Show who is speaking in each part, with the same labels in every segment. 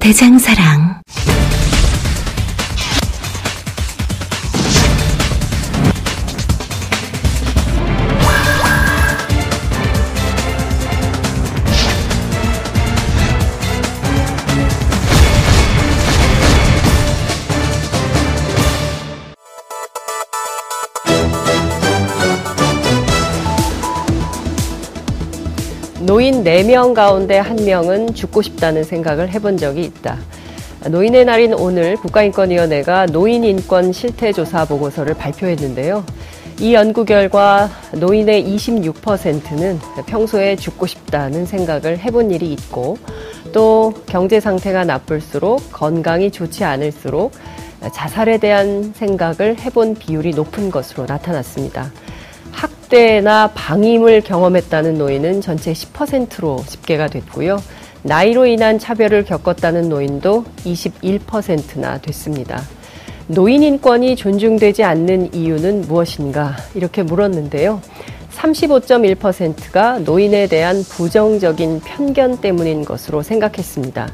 Speaker 1: 대장사랑.
Speaker 2: 4명 가운데 1명은 죽고 싶다는 생각을 해본 적이 있다. 노인의 날인 오늘 국가인권위원회가 노인인권 실태조사 보고서를 발표했는데요. 이 연구 결과 노인의 26%는 평소에 죽고 싶다는 생각을 해본 일이 있고 또 경제 상태가 나쁠수록 건강이 좋지 않을수록 자살에 대한 생각을 해본 비율이 높은 것으로 나타났습니다. 학대나 방임을 경험했다는 노인은 전체 10%로 집계가 됐고요. 나이로 인한 차별을 겪었다는 노인도 21%나 됐습니다. 노인 인권이 존중되지 않는 이유는 무엇인가? 이렇게 물었는데요. 35.1%가 노인에 대한 부정적인 편견 때문인 것으로 생각했습니다.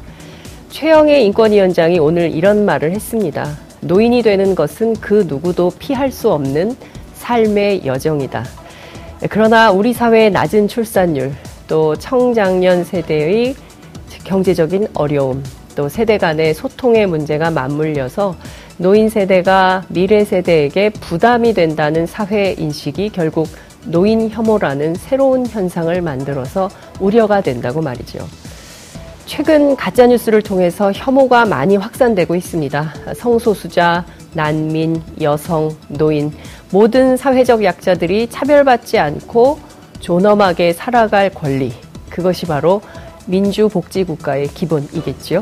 Speaker 2: 최영애 인권위원장이 오늘 이런 말을 했습니다. 노인이 되는 것은 그 누구도 피할 수 없는 삶의 여정이다. 그러나 우리 사회의 낮은 출산율, 또 청장년 세대의 경제적인 어려움, 또 세대 간의 소통의 문제가 맞물려서 노인 세대가 미래 세대에게 부담이 된다는 사회 인식이 결국 노인 혐오라는 새로운 현상을 만들어서 우려가 된다고 말이죠. 최근 가짜뉴스를 통해서 혐오가 많이 확산되고 있습니다. 성소수자, 난민, 여성, 노인, 모든 사회적 약자들이 차별받지 않고 존엄하게 살아갈 권리. 그것이 바로 민주복지국가의 기본이겠죠.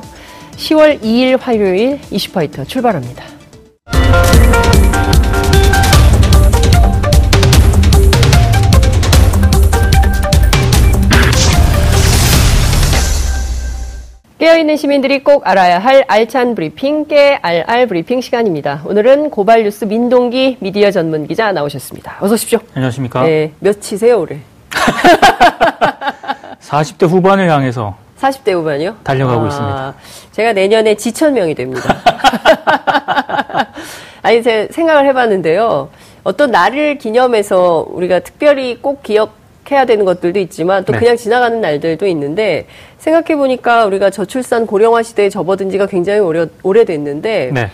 Speaker 2: 10월 2일 화요일 이슈파이터 출발합니다. 깨어있는 시민들이 꼭 알아야 할 알찬 브리핑, 깨알알 브리핑 시간입니다. 오늘은 고발뉴스 민동기 미디어 전문 기자 나오셨습니다. 어서 오십시오.
Speaker 3: 안녕하십니까.
Speaker 2: 네, 몇이세요, 올해?
Speaker 3: 40대 후반을 향해서
Speaker 2: 40대 후반이요?
Speaker 3: 달려가고 있습니다.
Speaker 2: 제가 내년에 지천명이 됩니다. 아니, 제가 생각을 해봤는데요. 어떤 날을 기념해서 우리가 특별히 꼭 기억 해야 되는 것들도 있지만 또
Speaker 3: 네.
Speaker 2: 그냥 지나가는 날들도 있는데 생각해 보니까 우리가 저출산 고령화 시대에 접어든 지가 굉장히 오래, 오래됐는데
Speaker 3: 네.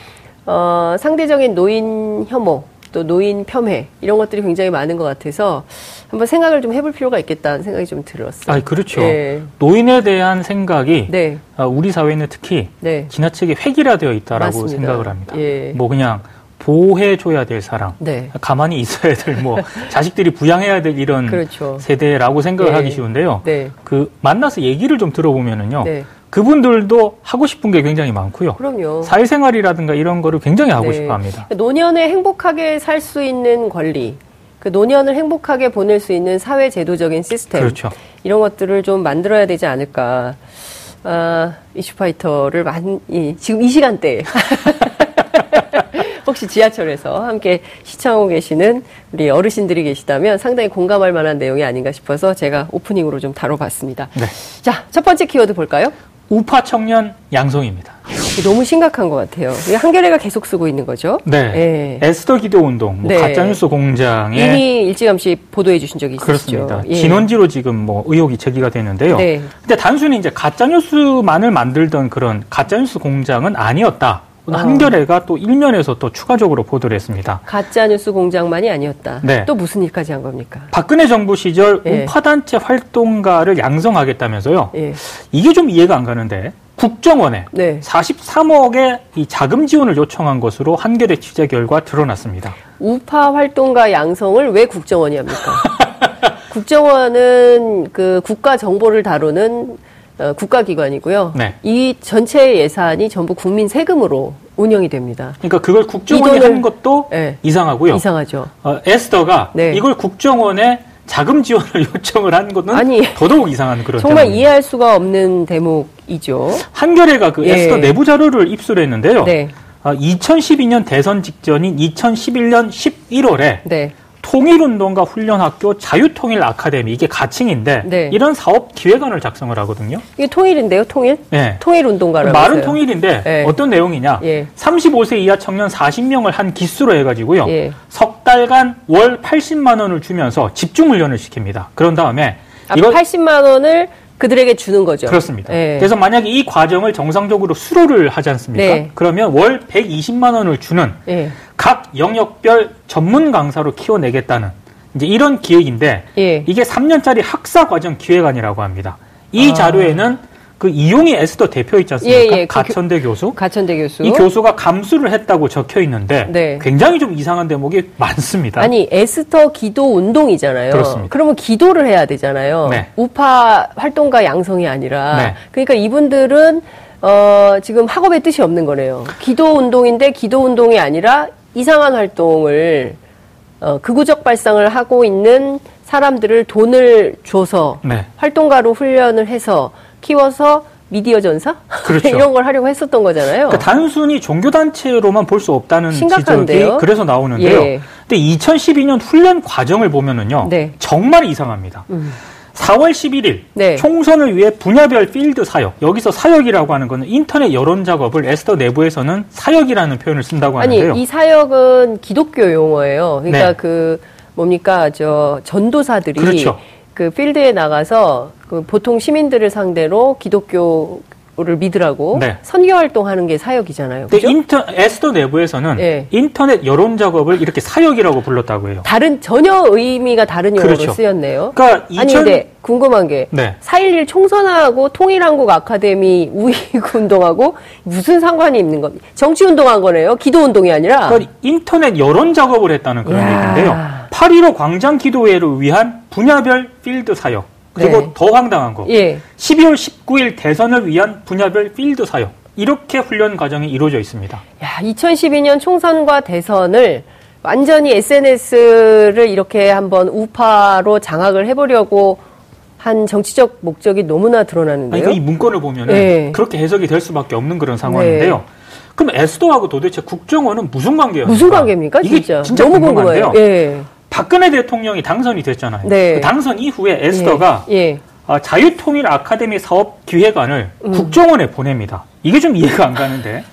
Speaker 2: 어, 상대적인 노인 혐오, 또 노인 폄훼 이런 것들이 굉장히 많은 것 같아서 한번 생각을 좀 해볼 필요가 있겠다는 생각이 좀 들었어요.
Speaker 3: 아, 그렇죠.
Speaker 2: 예.
Speaker 3: 노인에 대한 생각이
Speaker 2: 네,
Speaker 3: 아, 우리 사회는 특히
Speaker 2: 네.
Speaker 3: 지나치게 획일화되어 있다라고
Speaker 2: 맞습니다.
Speaker 3: 생각을 합니다.
Speaker 2: 예.
Speaker 3: 뭐 그냥 보호해줘야 될 사랑,
Speaker 2: 네.
Speaker 3: 가만히 있어야 될 뭐 자식들이 부양해야 될 이런
Speaker 2: 그렇죠.
Speaker 3: 세대라고 생각을
Speaker 2: 예.
Speaker 3: 하기 쉬운데요.
Speaker 2: 네.
Speaker 3: 그 만나서 얘기를 좀 들어보면은요,
Speaker 2: 네.
Speaker 3: 그분들도 하고 싶은 게 굉장히 많고요.
Speaker 2: 그럼요.
Speaker 3: 사회생활이라든가 이런 거를 굉장히 하고
Speaker 2: 네.
Speaker 3: 싶어 합니다.
Speaker 2: 노년에 행복하게 살 수 있는 권리, 그 노년을 행복하게 보낼 수 있는 사회 제도적인 시스템,
Speaker 3: 그렇죠.
Speaker 2: 이런 것들을 좀 만들어야 되지 않을까. 아, 이슈파이터를 많이 지금 이 시간대에 혹시 지하철에서 함께 시청하고 계시는 우리 어르신들이 계시다면 상당히 공감할 만한 내용이 아닌가 싶어서 제가 오프닝으로 좀 다뤄봤습니다.
Speaker 3: 네.
Speaker 2: 자, 첫 번째 키워드 볼까요?
Speaker 3: 우파 청년 양성입니다.
Speaker 2: 너무 심각한 것 같아요. 한겨레가 계속 쓰고 있는 거죠.
Speaker 3: 네.
Speaker 2: 예.
Speaker 3: 에스더 기도 운동, 뭐
Speaker 2: 네.
Speaker 3: 가짜뉴스 공장에
Speaker 2: 이미 일찌감치 보도해 주신 적이 있으시죠.
Speaker 3: 그렇습니다.
Speaker 2: 예.
Speaker 3: 진원지로 지금 뭐 의혹이 제기가 되는데요.
Speaker 2: 네.
Speaker 3: 근데 단순히 이제 가짜뉴스만을 만들던 그런 가짜뉴스 공장은 아니었다.
Speaker 2: 어.
Speaker 3: 한겨레가 또 일면에서 또 추가적으로 보도를 했습니다.
Speaker 2: 가짜 뉴스 공장만이 아니었다.
Speaker 3: 네.
Speaker 2: 또 무슨 일까지 한 겁니까?
Speaker 3: 박근혜 정부 시절
Speaker 2: 예.
Speaker 3: 우파단체 활동가를 양성하겠다면서요.
Speaker 2: 예.
Speaker 3: 이게 좀 이해가 안 가는데 국정원에
Speaker 2: 네.
Speaker 3: 43억의 이 자금 지원을 요청한 것으로 한겨레 취재 결과 드러났습니다.
Speaker 2: 우파 활동가 양성을 왜 국정원이 합니까? 국정원은 그 국가 정보를 다루는 어, 국가기관이고요.
Speaker 3: 네.
Speaker 2: 이 전체 예산이 전부 국민 세금으로 운영이 됩니다.
Speaker 3: 그러니까 그걸 국정원이
Speaker 2: 이 돈을-
Speaker 3: 하는 것도
Speaker 2: 네.
Speaker 3: 이상하고요.
Speaker 2: 이상하죠.
Speaker 3: 어, 에스더가
Speaker 2: 네.
Speaker 3: 이걸 국정원에 자금 지원을 요청을 한 것은
Speaker 2: 아니,
Speaker 3: 더더욱 이상한 그런
Speaker 2: 정말
Speaker 3: 대목입니다.
Speaker 2: 이해할 수가 없는 대목이죠.
Speaker 3: 한겨레가 그
Speaker 2: 예.
Speaker 3: 에스더 내부 자료를 입수했는데요.
Speaker 2: 네,
Speaker 3: 2012년 대선 직전인 2011년 11월에
Speaker 2: 네,
Speaker 3: 통일운동가 훈련학교 자유통일 아카데미 이게 가칭인데
Speaker 2: 네.
Speaker 3: 이런 사업 기획안을 작성을 하거든요.
Speaker 2: 이게 통일인데요, 통일?
Speaker 3: 네.
Speaker 2: 통일운동가라고.
Speaker 3: 말은 통일인데
Speaker 2: 네.
Speaker 3: 어떤 내용이냐?
Speaker 2: 예.
Speaker 3: 35세 이하 청년 40명을 한 기수로 해가지고요.
Speaker 2: 예.
Speaker 3: 석 달간 월 80만 원을 주면서 집중 훈련을 시킵니다. 그런 다음에
Speaker 2: 아,
Speaker 3: 이걸
Speaker 2: 80만 원을 그들에게 주는 거죠.
Speaker 3: 그렇습니다.
Speaker 2: 예.
Speaker 3: 그래서 만약에 이 과정을 정상적으로 수료를 하지 않습니까?
Speaker 2: 네.
Speaker 3: 그러면 월 120만 원을 주는
Speaker 2: 예.
Speaker 3: 각 영역별 전문 강사로 키워내겠다는 이제 이런 기획인데
Speaker 2: 예.
Speaker 3: 이게 3년짜리 학사 과정 기획안이라고 합니다. 이
Speaker 2: 아.
Speaker 3: 자료에는 그 이용희 에스더 대표 있지 않습니까?
Speaker 2: 예, 예. 그
Speaker 3: 가천대 교수.
Speaker 2: 가천대 교수.
Speaker 3: 이 교수가 감수를 했다고 적혀 있는데
Speaker 2: 네.
Speaker 3: 굉장히 좀 이상한 대목이 많습니다.
Speaker 2: 아니 에스터 기도 운동이잖아요.
Speaker 3: 그렇습니다.
Speaker 2: 그러면 기도를 해야 되잖아요.
Speaker 3: 네.
Speaker 2: 우파 활동가 양성이 아니라.
Speaker 3: 네.
Speaker 2: 그러니까 이분들은 어, 지금 학업의 뜻이 없는 거네요. 기도 운동인데 기도 운동이 아니라 이상한 활동을 어, 극우적 발상을 하고 있는 사람들을 돈을 줘서
Speaker 3: 네.
Speaker 2: 활동가로 훈련을 해서 키워서 미디어 전사
Speaker 3: 그렇죠.
Speaker 2: 이런 걸 하려고 했었던 거잖아요.
Speaker 3: 그러니까 단순히 종교 단체로만 볼 수 없다는
Speaker 2: 심각한데요?
Speaker 3: 지적이 그래서 나오는데요.
Speaker 2: 예.
Speaker 3: 근데 2012년 훈련 과정을 보면은요.
Speaker 2: 네.
Speaker 3: 정말 이상합니다.
Speaker 2: 음.
Speaker 3: 4월 11일
Speaker 2: 네.
Speaker 3: 총선을 위해 분야별 필드 사역. 여기서 사역이라고 하는 거는 인터넷 여론 작업을 에스더 내부에서는 사역이라는 표현을 쓴다고
Speaker 2: 아니
Speaker 3: 하는데요.
Speaker 2: 이 사역은 기독교 용어예요. 그러니까
Speaker 3: 네.
Speaker 2: 그 뭡니까 저 전도사들이
Speaker 3: 그렇죠.
Speaker 2: 그 필드에 나가서 그 보통 시민들을 상대로 기독교 를 믿으라고
Speaker 3: 네.
Speaker 2: 선교 활동하는 게 사역이잖아요. 그죠?
Speaker 3: 인터 에스더 내부에서는
Speaker 2: 예.
Speaker 3: 인터넷 여론 작업을 이렇게 사역이라고 불렀다고 해요.
Speaker 2: 다른 전혀 의미가 다른 용어로
Speaker 3: 그렇죠.
Speaker 2: 쓰였네요.
Speaker 3: 그러니까
Speaker 2: 아니
Speaker 3: 2000
Speaker 2: 근데 궁금한 게
Speaker 3: 네.
Speaker 2: 4.11 총선하고 통일한국 아카데미 우익 운동하고 무슨 상관이 있는 겁니까? 정치 운동한 거네요. 기도 운동이 아니라.
Speaker 3: 그러니까 인터넷 여론 작업을 했다는 그런
Speaker 2: 이야.
Speaker 3: 얘기인데요. 8.15 광장 기도회를 위한 분야별 필드 사역. 그리고
Speaker 2: 네.
Speaker 3: 더 황당한 거.
Speaker 2: 예.
Speaker 3: 12월 19일 대선을 위한 분야별 필드 사역. 이렇게 훈련 과정이 이루어져 있습니다.
Speaker 2: 야, 2012년 총선과 대선을 완전히 SNS를 이렇게 한번 우파로 장악을 해보려고 한 정치적 목적이 너무나 드러나는데요.
Speaker 3: 그러니까 이 문건을 보면 은
Speaker 2: 네.
Speaker 3: 그렇게 해석이 될 수밖에 없는 그런 상황인데요. 그럼 에스더하고 도대체 국정원은 무슨 관계예요?
Speaker 2: 무슨 관계입니까,
Speaker 3: 이게
Speaker 2: 진짜?
Speaker 3: 진짜
Speaker 2: 너무
Speaker 3: 궁금한데요.
Speaker 2: 궁금해요. 예.
Speaker 3: 박근혜 대통령이 당선이 됐잖아요.
Speaker 2: 네.
Speaker 3: 그 당선 이후에 에스더가
Speaker 2: 예. 예.
Speaker 3: 아, 자유통일 아카데미 사업 기획안을
Speaker 2: 음.
Speaker 3: 국정원에 보냅니다. 이게 좀 이해가 안 가는데.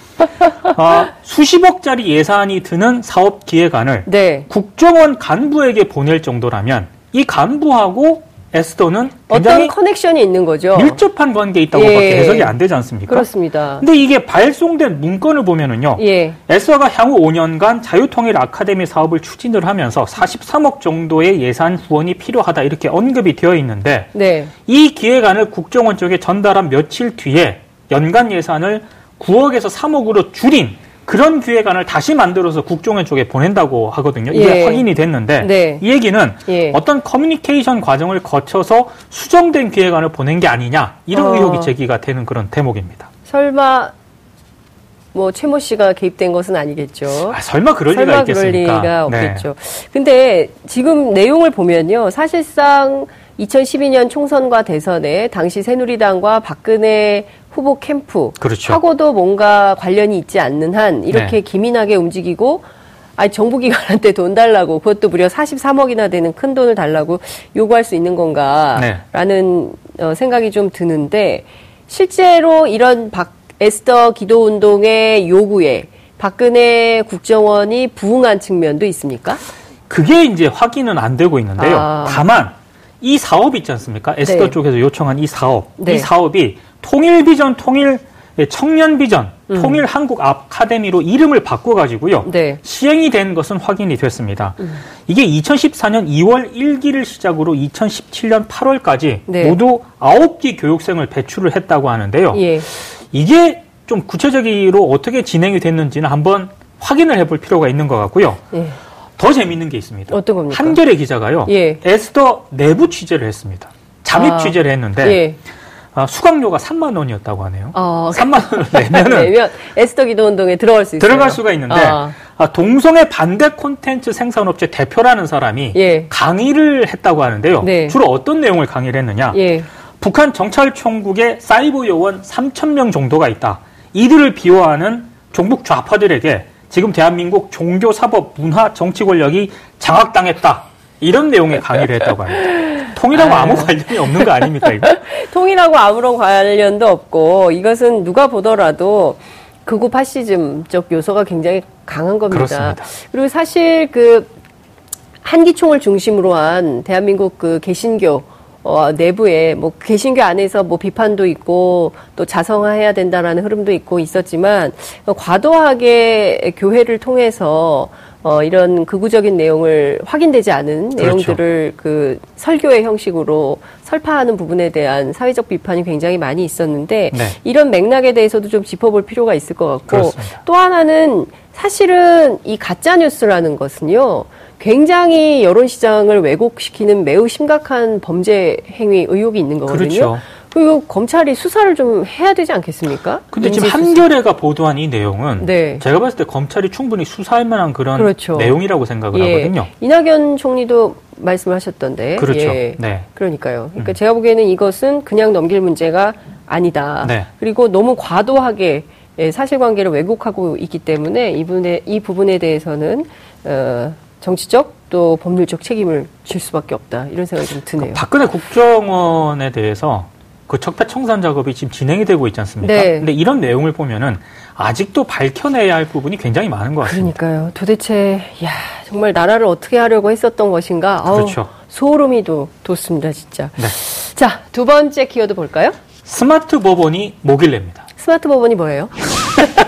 Speaker 3: 아, 수십억짜리 예산이 드는 사업 기획안을
Speaker 2: 네.
Speaker 3: 국정원 간부에게 보낼 정도라면 이 간부하고 에스더는
Speaker 2: 어떤 커넥션이 있는 거죠.
Speaker 3: 밀접한 관계에 있다고밖에
Speaker 2: 예.
Speaker 3: 해석이 안 되지 않습니까?
Speaker 2: 그렇습니다.
Speaker 3: 근데 이게 발송된 문건을 보면은요.
Speaker 2: 예.
Speaker 3: 에스더가 향후 5년간 자유통일 아카데미 사업을 추진을 하면서 43억 정도의 예산 후원이 필요하다 이렇게 언급이 되어 있는데
Speaker 2: 네.
Speaker 3: 이 기획안을 국정원 쪽에 전달한 며칠 뒤에 연간 예산을 9억에서 3억으로 줄인 그런 기획안을 다시 만들어서 국정원 쪽에 보낸다고 하거든요. 이게
Speaker 2: 예.
Speaker 3: 확인이 됐는데
Speaker 2: 네.
Speaker 3: 이 얘기는
Speaker 2: 예.
Speaker 3: 어떤 커뮤니케이션 과정을 거쳐서 수정된 기획안을 보낸 게 아니냐 이런
Speaker 2: 어.
Speaker 3: 의혹이 제기가 되는 그런 대목입니다.
Speaker 2: 설마 뭐 최모 씨가 개입된 것은 아니겠죠.
Speaker 3: 아, 설마 그럴 리가
Speaker 2: 설마
Speaker 3: 있겠습니까?
Speaker 2: 그럴 리가
Speaker 3: 네.
Speaker 2: 없겠죠. 근데 지금 내용을 보면요. 사실상 2012년 총선과 대선에 당시 새누리당과 박근혜 후보 캠프
Speaker 3: 그렇죠.
Speaker 2: 하고도 뭔가 관련이 있지 않는 한 이렇게
Speaker 3: 네.
Speaker 2: 기민하게 움직이고 아니 정부 기관한테 돈 달라고 그것도 무려 43억이나 되는 큰 돈을 달라고 요구할 수 있는
Speaker 3: 네.
Speaker 2: 건가라는 어, 생각이 좀 드는데 실제로 이런 박 에스더 기도 운동의 요구에 박근혜 국정원이 부응한 측면도 있습니까?
Speaker 3: 그게 이제 확인은 안 되고 있는데요.
Speaker 2: 아.
Speaker 3: 다만 이 사업 있지 않습니까? 에스더
Speaker 2: 네.
Speaker 3: 쪽에서 요청한 이 사업,
Speaker 2: 네.
Speaker 3: 이 사업이 통일 비전, 통일 예, 청년 비전,
Speaker 2: 음.
Speaker 3: 통일 한국 아카데미로 이름을 바꿔가지고요.
Speaker 2: 네. 음.
Speaker 3: 시행이 된 것은 확인이 됐습니다. 이게 2014년 2월 1기를 시작으로 2017년 8월까지
Speaker 2: 네.
Speaker 3: 모두 9기 교육생을 배출을 했다고 하는데요.
Speaker 2: 예.
Speaker 3: 이게 좀 구체적으로 어떻게 진행이 됐는지는 한번 확인을 해볼 필요가 있는 것 같고요.
Speaker 2: 예.
Speaker 3: 더 재밌는 게 있습니다.
Speaker 2: 어떤 겁니까?
Speaker 3: 한겨레 기자가요.
Speaker 2: 예.
Speaker 3: 에스더 내부 취재를 했습니다. 잠입
Speaker 2: 아,
Speaker 3: 취재를 했는데
Speaker 2: 예.
Speaker 3: 아, 수강료가 3만 원이었다고 하네요.
Speaker 2: 어,
Speaker 3: 3만 원을 내면은
Speaker 2: 내면 에스더 기도 운동에 들어갈 수 있어요.
Speaker 3: 들어갈 수가 있는데
Speaker 2: 아.
Speaker 3: 아, 동성애 반대 콘텐츠 생산업체 대표라는 사람이
Speaker 2: 예.
Speaker 3: 강의를 했다고 하는데요.
Speaker 2: 네.
Speaker 3: 주로 어떤 내용을 강의를 했느냐?
Speaker 2: 예.
Speaker 3: 북한 정찰총국에 사이버 요원 3천 명 정도가 있다. 이들을 비호하는 종북 좌파들에게 지금 대한민국 종교, 사법, 문화, 정치 권력이 장악당했다. 이런 내용의 강의를 했다고 합니다. 통일하고
Speaker 2: 아유.
Speaker 3: 아무 관련이 없는 거 아닙니까, 이거?
Speaker 2: 통일하고 아무런 관련도 없고 이것은 누가 보더라도 극우 파시즘적 요소가 굉장히 강한 겁니다.
Speaker 3: 그렇습니다.
Speaker 2: 그리고 사실 그 한기총을 중심으로 한 대한민국 그 개신교 어, 내부에 뭐 개신교 안에서 뭐 비판도 있고 또 자성화해야 된다라는 흐름도 있고 있었지만 어, 과도하게 교회를 통해서 어, 이런 극우적인 내용을 확인되지 않은
Speaker 3: 그렇죠.
Speaker 2: 내용들을 그 설교의 형식으로 설파하는 부분에 대한 사회적 비판이 굉장히 많이 있었는데
Speaker 3: 네.
Speaker 2: 이런 맥락에 대해서도 좀 짚어볼 필요가 있을 것 같고
Speaker 3: 그렇습니다.
Speaker 2: 또 하나는 사실은 이 가짜 뉴스라는 것은요. 굉장히 여론 시장을 왜곡시키는 매우 심각한 범죄 행위 의혹이 있는 거거든요.
Speaker 3: 그렇죠.
Speaker 2: 그리고 검찰이 수사를 좀 해야 되지 않겠습니까?
Speaker 3: 근데 지금
Speaker 2: 수사.
Speaker 3: 한겨레가 보도한 이 내용은
Speaker 2: 네.
Speaker 3: 제가 봤을 때 검찰이 충분히 수사할 만한 그런
Speaker 2: 그렇죠.
Speaker 3: 내용이라고 생각을
Speaker 2: 예.
Speaker 3: 하거든요.
Speaker 2: 이낙연 총리도 말씀하셨던데.
Speaker 3: 그렇죠.
Speaker 2: 예.
Speaker 3: 네.
Speaker 2: 그러니까요. 그러니까 제가 보기에는 이것은 그냥 넘길 문제가 아니다.
Speaker 3: 네.
Speaker 2: 그리고 너무 과도하게 예, 사실관계를 왜곡하고 있기 때문에 이 부분에 이 부분에 대해서는 어, 정치적 또 법률적 책임을 질 수밖에 없다 이런 생각이 좀 드네요.
Speaker 3: 박근혜 국정원에 대해서 그 적폐 청산 작업이 지금 진행이 되고 있지 않습니까?
Speaker 2: 네.
Speaker 3: 근데 이런 내용을 보면은 아직도 밝혀내야 할 부분이 굉장히 많은 것 같습니다.
Speaker 2: 그러니까요. 도대체 야 정말 나라를 어떻게 하려고 했었던 것인가? 아우,
Speaker 3: 그렇죠.
Speaker 2: 소름이 도, 돋습니다, 진짜.
Speaker 3: 네.
Speaker 2: 자, 두 번째 키워드 볼까요?
Speaker 3: 스마트 법원이 뭐길래입니다.
Speaker 2: 스마트 법원이 뭐예요?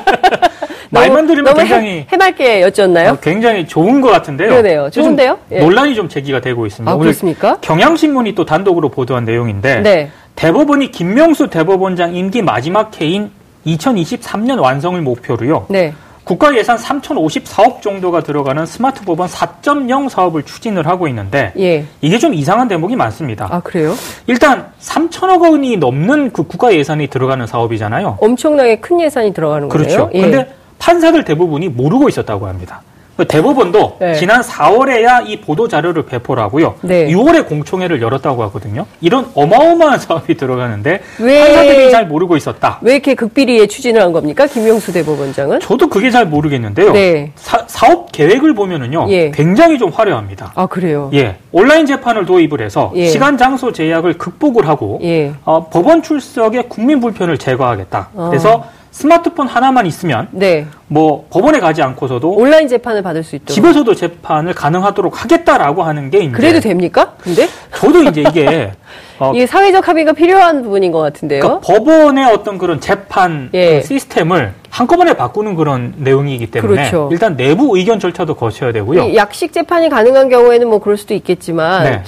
Speaker 3: 말만 들으면 굉장히
Speaker 2: 해, 해맑게 여쭈었나요?
Speaker 3: 어, 굉장히 좋은 것 같은데요.
Speaker 2: 그러네요. 좋은데요? 예.
Speaker 3: 논란이 좀 제기가 되고 있습니다.
Speaker 2: 아, 그렇습니까?
Speaker 3: 경향신문이 또 단독으로 보도한 내용인데
Speaker 2: 네.
Speaker 3: 대법원이 김명수 대법원장 임기 마지막 해인 2023년 완성을 목표로요.
Speaker 2: 네.
Speaker 3: 국가 예산 3,054억 정도가 들어가는 스마트 법원 4.0 사업을 추진을 하고 있는데
Speaker 2: 예.
Speaker 3: 이게 좀 이상한 대목이 많습니다.
Speaker 2: 아, 그래요?
Speaker 3: 일단 3천억 원이 넘는 그 국가 예산이 들어가는 사업이잖아요.
Speaker 2: 엄청나게 큰 예산이 들어가는
Speaker 3: 그렇죠.
Speaker 2: 거네요. 예.
Speaker 3: 판사들 대부분이 모르고 있었다고 합니다. 그 대법원도
Speaker 2: 네.
Speaker 3: 지난 4월에야 이 보도 자료를 배포를 하고요.
Speaker 2: 네.
Speaker 3: 6월에 공청회를 열었다고 하거든요. 이런 어마어마한 사업이 들어가는데
Speaker 2: 왜-
Speaker 3: 판사들이 잘 모르고 있었다.
Speaker 2: 왜 이렇게 극비리에 추진을 한 겁니까? 김용수 대법원장은?
Speaker 3: 저도 그게 잘 모르겠는데요.
Speaker 2: 네.
Speaker 3: 사, 업 계획을 보면은요.
Speaker 2: 예.
Speaker 3: 굉장히 좀 화려합니다.
Speaker 2: 아, 그래요?
Speaker 3: 예. 온라인 재판을 도입을 해서
Speaker 2: 예.
Speaker 3: 시간 장소 제약을 극복을 하고
Speaker 2: 예.
Speaker 3: 어, 법원 출석의 국민 불편을 제거하겠다.
Speaker 2: 어.
Speaker 3: 그래서 스마트폰 하나만 있으면
Speaker 2: 네.
Speaker 3: 뭐 법원에 가지 않고서도
Speaker 2: 온라인 재판을 받을 수 있도록.
Speaker 3: 집에서도 재판을 가능하도록 하겠다라고 하는 게 이제
Speaker 2: 그래도 됩니까? 근데?
Speaker 3: 저도 이제 이게 어,
Speaker 2: 이게 사회적 합의가 필요한 부분인 것 같은데요.
Speaker 3: 그러니까 법원의 어떤 그런 재판
Speaker 2: 예.
Speaker 3: 그 시스템을 한꺼번에 바꾸는 그런 내용이기 때문에
Speaker 2: 그렇죠.
Speaker 3: 일단 내부 의견 절차도 거쳐야 되고요.
Speaker 2: 이 약식 재판이 가능한 경우에는 뭐 그럴 수도 있겠지만
Speaker 3: 네.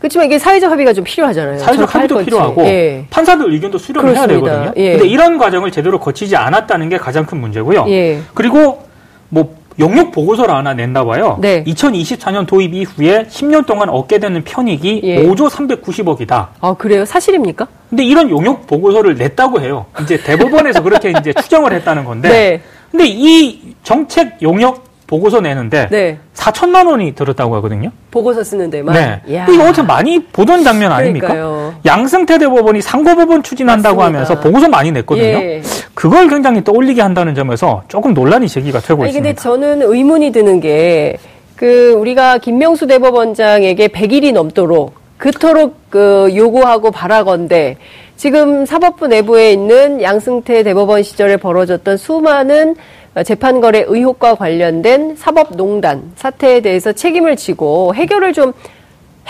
Speaker 2: 그렇지만 이게 사회적 합의가 좀 필요하잖아요.
Speaker 3: 사회적 합의도. 필요하고
Speaker 2: 예.
Speaker 3: 판사들 의견도 수렴을 해야. 되거든요.
Speaker 2: 예.
Speaker 3: 근데 이런 과정을 제대로 거치지 않았다는 게 가장 큰 문제고요.
Speaker 2: 예.
Speaker 3: 그리고 뭐 용역 보고서를 하나 냈나 봐요.
Speaker 2: 네.
Speaker 3: 2024년 도입 이후에 10년 동안 얻게 되는 편익이
Speaker 2: 예.
Speaker 3: 5조 390억이다.
Speaker 2: 아, 그래요? 사실입니까?
Speaker 3: 근데 이런 용역 보고서를 냈다고 해요. 이제 대법원에서 그렇게 이제 추정을 했다는 건데.
Speaker 2: 네.
Speaker 3: 근데 이 정책 용역 보고서 내는데
Speaker 2: 네.
Speaker 3: 4천만 원이 들었다고 하거든요.
Speaker 2: 보고서 쓰는 데만.
Speaker 3: 네. 이거 어떻게 많이 보던 장면 아닙니까?
Speaker 2: 그러니까요.
Speaker 3: 양승태 대법원이 상고법원 추진한다고
Speaker 2: 맞습니다.
Speaker 3: 하면서 보고서 많이 냈거든요.
Speaker 2: 예.
Speaker 3: 그걸 굉장히 떠올리게 한다는 점에서 조금 논란이 제기가 되고
Speaker 2: 아니 근데
Speaker 3: 있습니다.
Speaker 2: 저는 의문이 드는 게 그 우리가 김명수 대법원장에게 100일이 넘도록 그토록 그 요구하고 바라건대 지금 사법부 내부에 있는 양승태 대법원 시절에 벌어졌던 수많은 재판 거래 의혹과 관련된 사법농단 사태에 대해서 책임을 지고 해결을 좀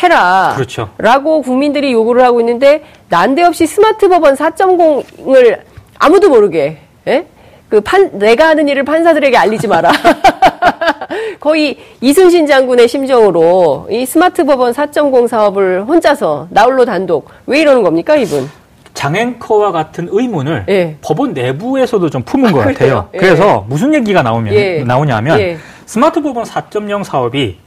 Speaker 2: 해라.
Speaker 3: 그렇죠.
Speaker 2: 라고 국민들이 요구를 하고 있는데 난데없이 스마트 법원 4.0을 아무도 모르게 예? 그 판, 내가 하는 일을 판사들에게 알리지 마라. 거의 이순신 장군의 심정으로 이 스마트 법원 4.0 사업을 혼자서 나홀로 단독 왜 이러는 겁니까 이분?
Speaker 3: 장앵커와 같은 의문을
Speaker 2: 예.
Speaker 3: 법원 내부에서도 좀 품은 것
Speaker 2: 아,
Speaker 3: 같아요.
Speaker 2: 그래요? 예.
Speaker 3: 그래서 무슨 얘기가 나오면
Speaker 2: 예.
Speaker 3: 나오냐면
Speaker 2: 예.
Speaker 3: 스마트 법원 4.0 사업이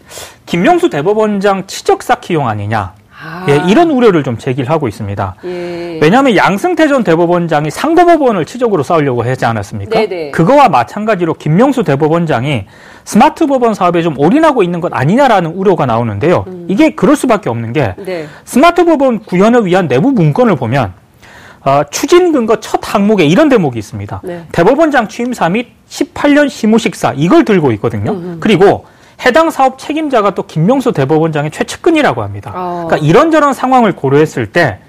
Speaker 3: 김명수 대법원장 치적 쌓기용 아니냐
Speaker 2: 아.
Speaker 3: 예, 이런 우려를 좀 제기를 하고 있습니다.
Speaker 2: 예.
Speaker 3: 왜냐하면 양승태 전 대법원장이 상고법원을 치적으로 쌓으려고 하지 않았습니까?
Speaker 2: 네네.
Speaker 3: 그거와 마찬가지로 김명수 대법원장이 스마트 법원 사업에 좀 올인하고 있는 것 아니냐라는 우려가 나오는데요. 이게 그럴 수밖에 없는 게
Speaker 2: 네.
Speaker 3: 스마트 법원 구현을 위한 내부 문건을 보면 어, 추진 근거 첫 항목에 이런 대목이 있습니다.
Speaker 2: 네.
Speaker 3: 대법원장 취임사 및 18년 시무식사 이걸 들고 있거든요. 그리고 해당 사업 책임자가 또 김명수 대법원장의 최측근이라고 합니다.
Speaker 2: 어.
Speaker 3: 그러니까 이런저런 상황을 고려했을 때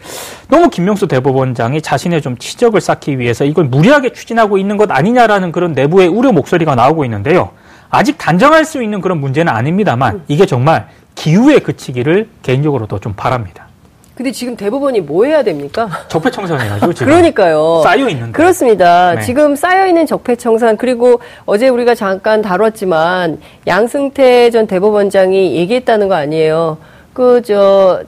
Speaker 3: 너무 김명수 대법원장이 자신의 좀 치적을 쌓기 위해서 이걸 무리하게 추진하고 있는 것 아니냐라는 그런 내부의 우려 목소리가 나오고 있는데요. 아직 단정할 수 있는 그런 문제는 아닙니다만 이게 정말 기후에 그치기를 개인적으로도 좀 바랍니다.
Speaker 2: 근데 지금 대법원이 뭐 해야 됩니까?
Speaker 3: 적폐청산해가지고 지금
Speaker 2: 그러니까요.
Speaker 3: 쌓여 있는데.
Speaker 2: 그렇습니다.
Speaker 3: 네.
Speaker 2: 지금 쌓여 있는 적폐청산, 그리고 어제 우리가 잠깐 다뤘지만, 양승태 전 대법원장이 얘기했다는 거 아니에요. 그, 저,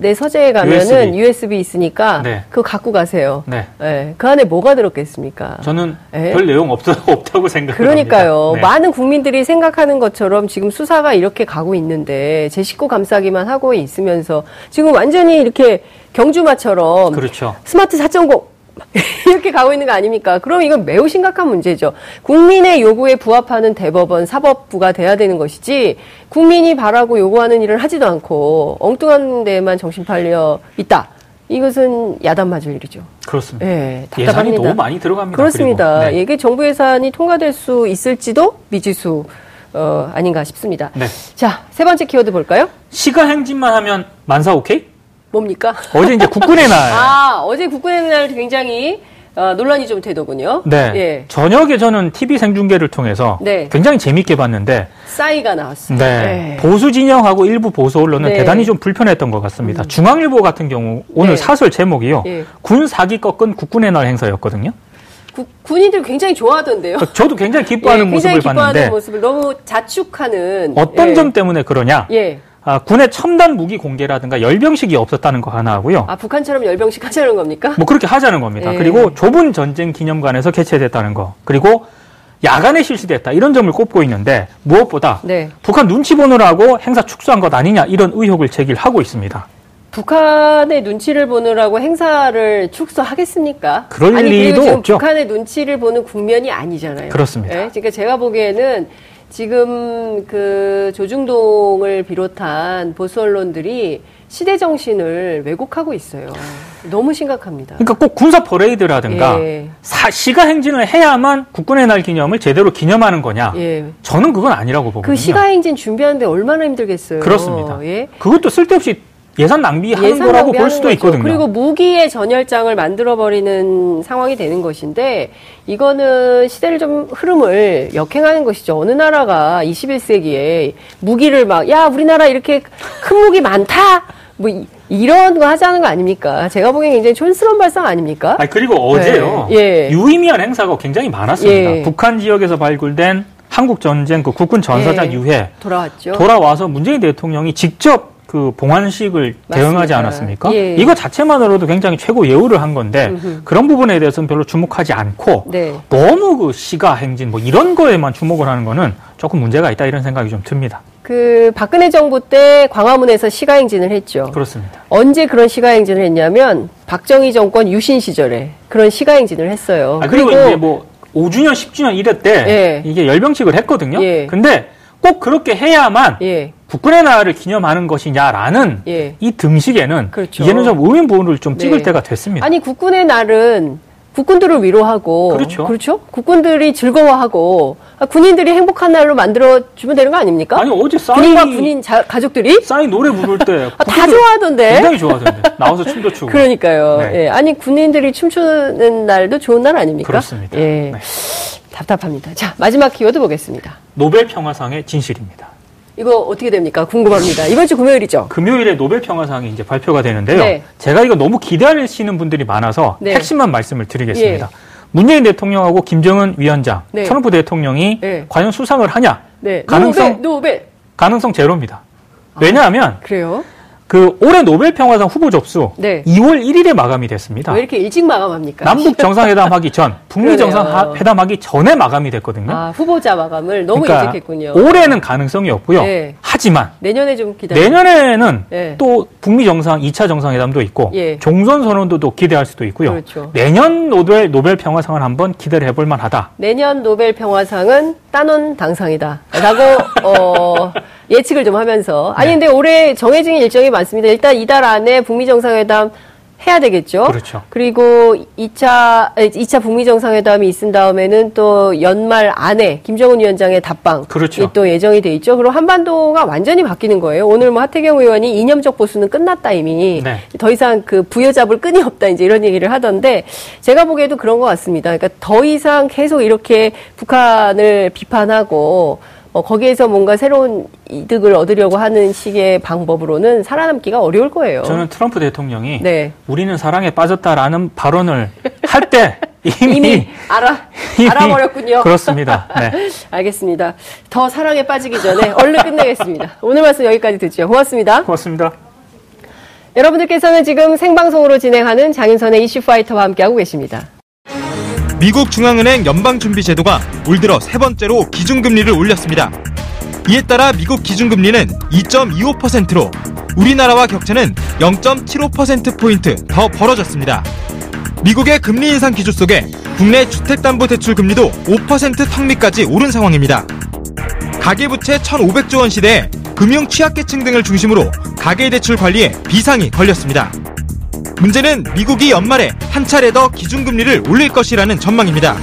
Speaker 2: 내 서재에 가면은
Speaker 3: USB.
Speaker 2: USB, 있으니까,
Speaker 3: 네.
Speaker 2: 그거 갖고 가세요.
Speaker 3: 네.
Speaker 2: 네. 그 안에 뭐가 들었겠습니까?
Speaker 3: 저는
Speaker 2: 예?
Speaker 3: 별 내용 없, 없다고 생각합니다.
Speaker 2: 그러니까요.
Speaker 3: 네.
Speaker 2: 많은 국민들이 생각하는 것처럼 지금 수사가 이렇게 가고 있는데 제 식구 감싸기만 하고 있으면서 지금 완전히 이렇게 경주마처럼
Speaker 3: 그렇죠.
Speaker 2: 스마트 4.0 이렇게 가고 있는 거 아닙니까? 그럼 이건 매우 심각한 문제죠. 국민의 요구에 부합하는 대법원, 사법부가 돼야 되는 것이지 국민이 바라고 요구하는 일을 하지도 않고 엉뚱한 데만 정신 팔려 있다. 이것은 야단 맞을 일이죠.
Speaker 3: 그렇습니다.
Speaker 2: 예,
Speaker 3: 예산이
Speaker 2: 답답합니다.
Speaker 3: 너무 많이 들어갑니다.
Speaker 2: 그렇습니다.
Speaker 3: 네.
Speaker 2: 이게 정부 예산이 통과될 수 있을지도 미지수 어, 아닌가 싶습니다.
Speaker 3: 네.
Speaker 2: 자, 세 번째 키워드 볼까요?
Speaker 3: 시가 행진만 하면 만사 오케이?
Speaker 2: 뭡니까?
Speaker 3: 어제 이제 국군의 날.
Speaker 2: 아, 어제 국군의 날 굉장히 어, 논란이 좀 되더군요.
Speaker 3: 네.
Speaker 2: 예.
Speaker 3: 저녁에 저는 TV 생중계를 통해서
Speaker 2: 네.
Speaker 3: 굉장히 재밌게 봤는데
Speaker 2: 싸이가 나왔습니다.
Speaker 3: 네. 보수 진영하고 일부 보수 언론은
Speaker 2: 네.
Speaker 3: 대단히 좀 불편했던 것 같습니다. 중앙일보 같은 경우 오늘
Speaker 2: 네.
Speaker 3: 사설 제목이요.
Speaker 2: 예.
Speaker 3: 군 사기 꺾은 국군의 날 행사였거든요.
Speaker 2: 구- 군인들 굉장히 좋아하던데요.
Speaker 3: 저도 굉장히 기뻐하는
Speaker 2: 예,
Speaker 3: 모습을
Speaker 2: 굉장히 기뻐하는
Speaker 3: 봤는데
Speaker 2: 모습을 너무 자축하는
Speaker 3: 어떤
Speaker 2: 예.
Speaker 3: 점 때문에 그러냐?
Speaker 2: 예.
Speaker 3: 아, 군의 첨단 무기 공개라든가 열병식이 없었다는 거 하나 하고요.
Speaker 2: 아, 북한처럼 열병식 하자는 겁니까?
Speaker 3: 뭐 그렇게 하자는 겁니다.
Speaker 2: 예.
Speaker 3: 그리고 좁은 전쟁 기념관에서 개최됐다는 거. 그리고 야간에 실시됐다. 이런 점을 꼽고 있는데 무엇보다
Speaker 2: 네.
Speaker 3: 북한 눈치 보느라고 행사 축소한 것 아니냐 이런 의혹을 제기하고 있습니다.
Speaker 2: 북한의 눈치를 보느라고 행사를 축소하겠습니까?
Speaker 3: 그럴
Speaker 2: 아니,
Speaker 3: 리도 없죠.
Speaker 2: 북한의 눈치를 보는 국면이 아니잖아요.
Speaker 3: 그렇습니다.
Speaker 2: 예? 그러니까 제가 보기에는 지금 그 조중동을 비롯한 보수 언론들이 시대 정신을 왜곡하고 있어요. 너무 심각합니다.
Speaker 3: 그러니까 꼭 군사 퍼레이드라든가
Speaker 2: 예.
Speaker 3: 사- 시가 행진을 해야만 국군의 날 기념을 제대로 기념하는 거냐?
Speaker 2: 예.
Speaker 3: 저는 그건 아니라고 보거든요.
Speaker 2: 그 시가 행진 준비하는데 얼마나 힘들겠어요.
Speaker 3: 그렇습니다.
Speaker 2: 예.
Speaker 3: 그것도 쓸데없이 예산 낭비하는
Speaker 2: 예산
Speaker 3: 거라고 볼
Speaker 2: 낭비하는
Speaker 3: 수도
Speaker 2: 거죠.
Speaker 3: 있거든요.
Speaker 2: 그리고 무기의 전열장을 만들어 버리는 상황이 되는 것인데 이거는 시대를 좀 흐름을 역행하는 것이죠. 어느 나라가 21세기에 무기를 막 야 우리나라 이렇게 큰 무기 많다 뭐 이, 이런 거 하자는 거 아닙니까? 제가 보기엔 굉장히 촌스러운 발상 아닙니까?
Speaker 3: 아니, 그리고 어제요.
Speaker 2: 예.
Speaker 3: 유의미한 행사가 굉장히 많았습니다.
Speaker 2: 예.
Speaker 3: 북한 지역에서 발굴된 한국 전쟁 그 국군 전사자
Speaker 2: 예.
Speaker 3: 유해
Speaker 2: 돌아왔죠.
Speaker 3: 돌아와서 문재인 대통령이 직접 그 봉환식을 대응하지
Speaker 2: 맞습니다.
Speaker 3: 않았습니까?
Speaker 2: 예.
Speaker 3: 이거 자체만으로도 굉장히 최고 예우를 한 건데
Speaker 2: 음흠.
Speaker 3: 그런 부분에 대해서는 별로 주목하지 않고
Speaker 2: 네.
Speaker 3: 너무 그 시가 행진 뭐 이런 거에만 주목을 하는 거는 조금 문제가 있다 이런 생각이 좀 듭니다.
Speaker 2: 그 박근혜 정부 때 광화문에서 시가 행진을 했죠.
Speaker 3: 그렇습니다.
Speaker 2: 언제 그런 시가 행진을 했냐면 박정희 정권 유신 시절에 그런 시가 행진을 했어요.
Speaker 3: 아, 그리고, 이제 뭐 5주년, 10주년 이럴 때
Speaker 2: 예.
Speaker 3: 이게 열병식을 했거든요.
Speaker 2: 예.
Speaker 3: 근데 꼭 그렇게 해야만
Speaker 2: 예,
Speaker 3: 국군의 날을 기념하는 것이냐라는
Speaker 2: 예.
Speaker 3: 이 등식에는
Speaker 2: 그렇죠.
Speaker 3: 이제는 좀 의문부호를 좀 찍을
Speaker 2: 네.
Speaker 3: 때가 됐습니다.
Speaker 2: 아니 국군의 날은 국군들을 위로하고
Speaker 3: 그렇죠.
Speaker 2: 국군들이 즐거워하고 아, 군인들이 행복한 날로 만들어 주면 되는 거 아닙니까?
Speaker 3: 아니 어제 싸이
Speaker 2: 군인과 군인 자- 가족들이
Speaker 3: 싸이 노래 부를 때
Speaker 2: 아, 다 좋아하던데.
Speaker 3: 굉장히 좋아하던데 나와서 춤도 추고
Speaker 2: 그러니까요.
Speaker 3: 네.
Speaker 2: 예, 아니 군인들이 춤추는 날도 좋은 날 아닙니까?
Speaker 3: 그렇습니다.
Speaker 2: 예,
Speaker 3: 네.
Speaker 2: 답답합니다. 자 마지막 키워드 보겠습니다.
Speaker 3: 노벨 평화상의 진실입니다.
Speaker 2: 이거 어떻게 됩니까? 궁금합니다. 이번 주 금요일이죠.
Speaker 3: 금요일에 노벨 평화상이 이제 발표가 되는데요.
Speaker 2: 네.
Speaker 3: 제가 이거 너무 기대하시는 분들이 많아서
Speaker 2: 네.
Speaker 3: 핵심만 말씀을 드리겠습니다.
Speaker 2: 예.
Speaker 3: 문재인 대통령하고 김정은 위원장,
Speaker 2: 네.
Speaker 3: 트럼프 대통령이
Speaker 2: 네.
Speaker 3: 과연 수상을 하냐?
Speaker 2: 네,
Speaker 3: 가능성-
Speaker 2: 노벨, 노벨.
Speaker 3: 가능성 제로입니다. 왜냐하면
Speaker 2: 그래요?
Speaker 3: 그 올해 노벨 평화상 후보 접수
Speaker 2: 네.
Speaker 3: 2월 1일에 마감이 됐습니다.
Speaker 2: 왜 이렇게 일찍 마감합니까?
Speaker 3: 남북 정상회담 하기 전, 북미. 정상회담 하기 전에 마감이 됐거든요.
Speaker 2: 아, 후보자 마감을 너무
Speaker 3: 그러니까
Speaker 2: 일찍했군요.
Speaker 3: 올해는 가능성이 없고요.
Speaker 2: 네.
Speaker 3: 하지만
Speaker 2: 내년에 좀 기다려.
Speaker 3: 내년에는
Speaker 2: 네.
Speaker 3: 또 북미 정상 2차 정상회담도 있고
Speaker 2: 예.
Speaker 3: 종전 선언도 또 기대할 수도 있고요.
Speaker 2: 그렇죠.
Speaker 3: 내년 노벨 노벨 평화상을 한번 기대를 해볼 만하다.
Speaker 2: 내년 노벨 평화상은 따논 당상이다. 라고, 어, 예측을 좀 하면서. 아니,
Speaker 3: 네.
Speaker 2: 근데 올해 정해진 일정이 많습니다. 일단 이달 안에 북미 정상회담 해야 되겠죠.
Speaker 3: 그렇죠.
Speaker 2: 그리고 2차, 2차 북미 정상회담이 있은 다음에는 또 연말 안에 김정은 위원장의 답방.
Speaker 3: 그렇죠.
Speaker 2: 이또 예정이 돼 있죠. 그리고 한반도가 완전히 바뀌는 거예요. 오늘 뭐 하태경 의원이 이념적 보수는 끝났다 이미.
Speaker 3: 네.
Speaker 2: 더 이상 그 부여잡을 끈이 없다 이제 이런 얘기를 하던데 제가 보기에도 그런 것 같습니다. 그러니까 더 이상 계속 이렇게 북한을 비판하고 어, 거기에서 뭔가 새로운 이득을 얻으려고 하는 식의 방법으로는 살아남기가 어려울 거예요.
Speaker 3: 저는 트럼프 대통령이
Speaker 2: 네.
Speaker 3: 우리는 사랑에 빠졌다라는 발언을 할 때 이미,
Speaker 2: 이미 알아
Speaker 3: 이미
Speaker 2: 알아버렸군요.
Speaker 3: 그렇습니다. 네.
Speaker 2: 알겠습니다. 더 사랑에 빠지기 전에 얼른 끝내겠습니다. 오늘 말씀 여기까지 듣죠. 고맙습니다.
Speaker 3: 고맙습니다.
Speaker 2: 여러분들께서는 지금 생방송으로 진행하는 장윤선의 이슈 파이터와 함께하고 계십니다.
Speaker 4: 미국 중앙은행 연방준비제도가 올 들어 세 번째로 기준금리를 올렸습니다. 이에 따라 미국 기준금리는 2.25%로 우리나라와 격차는 0.75%포인트 더 벌어졌습니다. 미국의 금리 인상 기조 속에 국내 주택담보대출 금리도 5% 턱밑까지 오른 상황입니다. 가계부채 1,500조 원 시대에 금융 취약계층 등을 중심으로 가계대출 관리에 비상이 걸렸습니다. 문제는 미국이 연말에 한 차례 더 기준금리를 올릴 것이라는 전망입니다.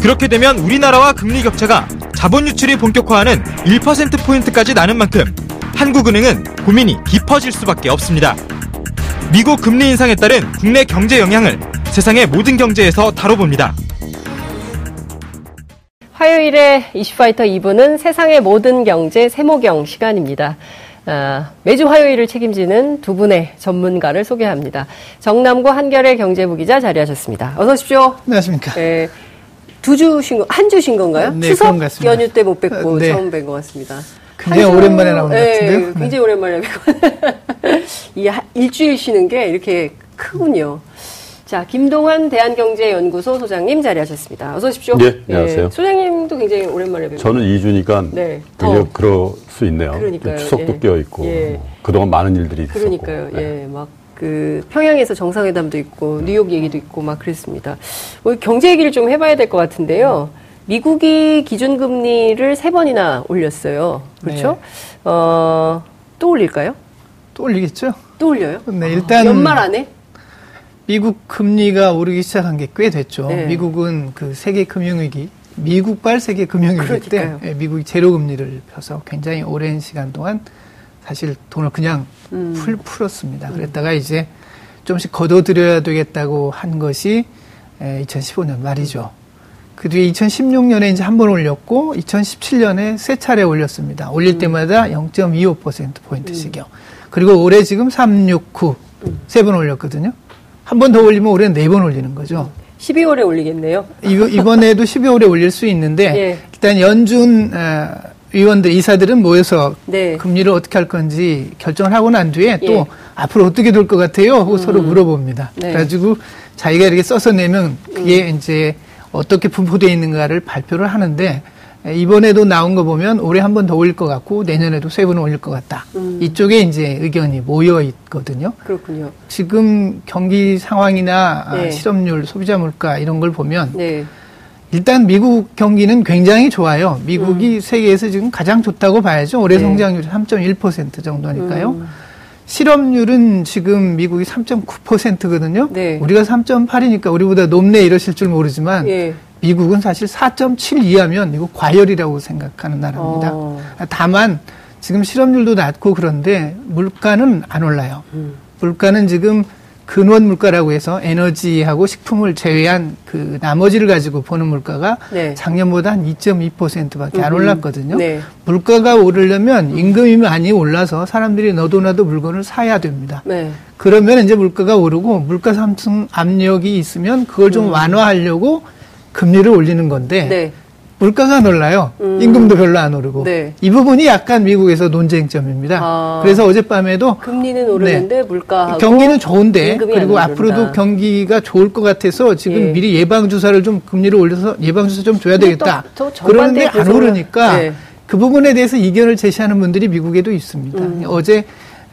Speaker 4: 그렇게 되면 우리나라와 금리 격차가 자본 유출이 본격화하는 1%포인트까지 나는 만큼 한국은행은 고민이 깊어질 수밖에 없습니다. 미국 금리 인상에 따른 국내 경제 영향을 세상의 모든 경제에서 다뤄봅니다.
Speaker 2: 화요일에 이슈파이터 2부는 세상의 모든 경제 세모경 시간입니다. 아, 매주 화요일을 책임지는 두 분의 전문가를 소개합니다. 정남구 한결의 경제부 기자 자리하셨습니다. 어서 오십시오.
Speaker 5: 안녕하십니까.
Speaker 2: 네, 두 주신 거, 한 주신 건가요?
Speaker 5: 네,
Speaker 2: 추석. 연휴 때 못 뵙고
Speaker 5: 네.
Speaker 2: 처음 뵌 것 같습니다.
Speaker 5: 굉장히
Speaker 2: 한 주-
Speaker 5: 오랜만에 나온 것
Speaker 2: 네,
Speaker 5: 같은데요? 네.
Speaker 2: 굉장히 오랜만에 뵙고. 이 한- 일주일 쉬는 게 이렇게 크군요. 자, 김동환 대한경제연구소 소장님 자리하셨습니다. 어서 오십시오.
Speaker 6: 예, 안녕하세요.
Speaker 2: 소장님도 굉장히 오랜만에 뵙고.
Speaker 6: 저는 2주니까
Speaker 2: 네, 더.
Speaker 6: 그럴 수 있네요.
Speaker 2: 그러니까요,
Speaker 6: 추석도
Speaker 2: 예.
Speaker 6: 끼어 있고
Speaker 2: 예.
Speaker 6: 뭐 그동안 많은 일들이 있었고.
Speaker 2: 그러니까요.
Speaker 6: 네.
Speaker 2: 예, 막 그 평양에서 정상회담도 있고 뉴욕 얘기도 있고 막 그랬습니다. 뭐 경제 얘기를 좀 해봐야 될 것 같은데요. 미국이 기준금리를 세 번이나 올렸어요. 그렇죠?
Speaker 5: 네.
Speaker 2: 어, 또 올릴까요?
Speaker 5: 또 올리겠죠?
Speaker 2: 또 올려요?
Speaker 5: 네, 일단
Speaker 2: 연말 안에?
Speaker 5: 미국 금리가 오르기 시작한 게 꽤 됐죠.
Speaker 2: 네.
Speaker 5: 미국은 그 세계 금융위기, 미국발 세계 금융위기 때
Speaker 2: 그러니까요.
Speaker 5: 예, 미국이 제로 금리를 펴서 굉장히 오랜 시간 동안 사실 돈을 그냥
Speaker 2: 음.
Speaker 5: 풀 풀었습니다. 그랬다가 이제 좀씩 걷어들여야 되겠다고 한 것이 2015년 말이죠. 그 뒤에 2016년에 이제 한 번 올렸고 2017년에 세 차례 올렸습니다. 올릴 때마다 0.25% 포인트씩이요. 그리고 올해 지금 369 세 번 올렸거든요. 한 번 더 올리면 올해는 네 번 올리는 거죠.
Speaker 2: 12월에 올리겠네요.
Speaker 5: 이거- 이번에도 12월에 올릴 수 있는데
Speaker 2: 예.
Speaker 5: 일단 연준 어, 위원들 이사들은 모여서
Speaker 2: 네.
Speaker 5: 금리를 어떻게 할 건지 결정을 하고 난 뒤에 또
Speaker 2: 예.
Speaker 5: 앞으로 어떻게 될 것 같아요 하고 서로 물어봅니다.
Speaker 2: 네. 음.
Speaker 5: 그래가지고 자기가 이렇게 써서 내면 그게 이제 어떻게 분포되어 있는가를 발표를 하는데 에, 이번에도 나온 거 보면 올해 한 번 더 올릴 것 같고 내년에도 세 번 올릴 것 같다.
Speaker 2: 음.
Speaker 5: 이쪽에 이제 의견이 모여 있거든요.
Speaker 2: 그렇군요.
Speaker 5: 지금 경기 상황이나 아,
Speaker 2: 네.
Speaker 5: 실업률, 소비자 물가 이런 걸 보면
Speaker 2: 네.
Speaker 5: 일단 미국 경기는 굉장히 좋아요.
Speaker 2: 음.
Speaker 5: 미국이 세계에서 지금 가장 좋다고 봐야죠. 올해
Speaker 2: 네.
Speaker 5: 성장률이 3.1% 정도니까요.
Speaker 2: 음.
Speaker 5: 실업률은 지금 미국이 3.9%거든요.
Speaker 2: 네.
Speaker 5: 우리가 3.8이니까 우리보다 높네 이러실 줄 모르지만
Speaker 2: 예.
Speaker 5: 미국은 사실 4.7 이하면 이거 과열이라고 생각하는 나라입니다.
Speaker 2: 어.
Speaker 5: 다만 지금 실업률도 낮고 그런데 물가는 안 올라요.
Speaker 2: 음.
Speaker 5: 물가는 지금 근원 물가라고 해서 에너지하고 식품을 제외한 그 나머지를 가지고 보는 물가가
Speaker 2: 네.
Speaker 5: 작년보다 한 2.2%밖에 안
Speaker 2: 음.
Speaker 5: 올랐거든요.
Speaker 2: 네.
Speaker 5: 물가가 오르려면 임금이 많이 올라서 사람들이 너도나도 물건을 사야 됩니다.
Speaker 2: 네.
Speaker 5: 그러면 이제 물가가 오르고 물가 상승 압력이 있으면 그걸 좀 완화하려고 금리를 올리는 건데
Speaker 2: 네.
Speaker 5: 물가가 놀라요. 임금도 별로 안 오르고.
Speaker 2: 음. 네.
Speaker 5: 이 부분이 약간 미국에서 논쟁점입니다.
Speaker 2: 아.
Speaker 5: 그래서 어젯밤에도
Speaker 2: 금리는 오르는데 물가하고
Speaker 5: 경기는 좋은데 그리고
Speaker 2: 안
Speaker 5: 앞으로도. 경기가 좋을 것 같아서 지금
Speaker 2: 예.
Speaker 5: 미리 예방 주사를 좀 금리를 올려서 예방 주사 좀 줘야
Speaker 2: 근데
Speaker 5: 되겠다.
Speaker 2: 또- 또
Speaker 5: 그러는데 안 오르니까
Speaker 2: 네.
Speaker 5: 그 부분에 대해서 이견을 제시하는 분들이 미국에도 있습니다.
Speaker 2: 음.
Speaker 5: 어제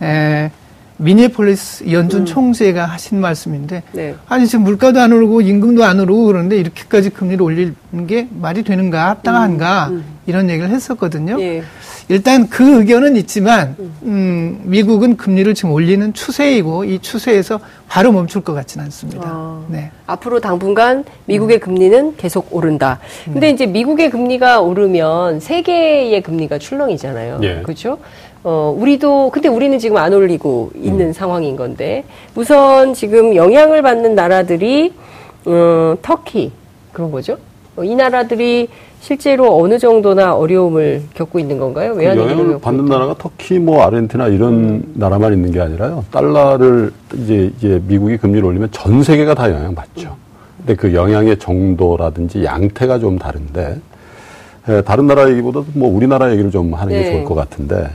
Speaker 5: 에, 미니애폴리스 연준 총재가 하신 말씀인데
Speaker 2: 음. 네.
Speaker 5: 아니 지금 물가도 안 오르고 임금도 안 오르고 그런데 이렇게까지 금리를 올리는 게 말이 되는가 합당한가 이런 얘기를 했었거든요.
Speaker 2: 음. 예.
Speaker 5: 일단 그 의견은 있지만 음, 미국은 금리를 지금 올리는 추세이고 이 추세에서 바로 멈출 것 같지는 않습니다.
Speaker 2: 아.
Speaker 5: 네.
Speaker 2: 앞으로 당분간 미국의 금리는 계속 오른다. 근데 이제 미국의 금리가 오르면 세계의 금리가 출렁이잖아요.
Speaker 6: 예.
Speaker 2: 그렇죠? 어, 우리도 근데 우리는 지금 안 올리고 있는 상황인 건데 우선 지금 영향을 받는 나라들이 어, 터키 그런 거죠. 어, 이 나라들이 실제로 어느 정도나 어려움을 겪고 있는 건가요?
Speaker 6: 그
Speaker 2: 외환위기를
Speaker 6: 영향을 받는
Speaker 2: 있다.
Speaker 6: 나라가 터키, 뭐 아르헨티나 이런 나라만 있는 게 아니라요. 달러를 이제 이제 미국이 금리를 올리면 전 세계가 다 영향 받죠. 근데 그 영향의 정도라든지 양태가 좀 다른데 에, 다른 나라 얘기보다도 뭐 우리나라 얘기를 좀 하는 게
Speaker 2: 네.
Speaker 6: 좋을 것 같은데 에,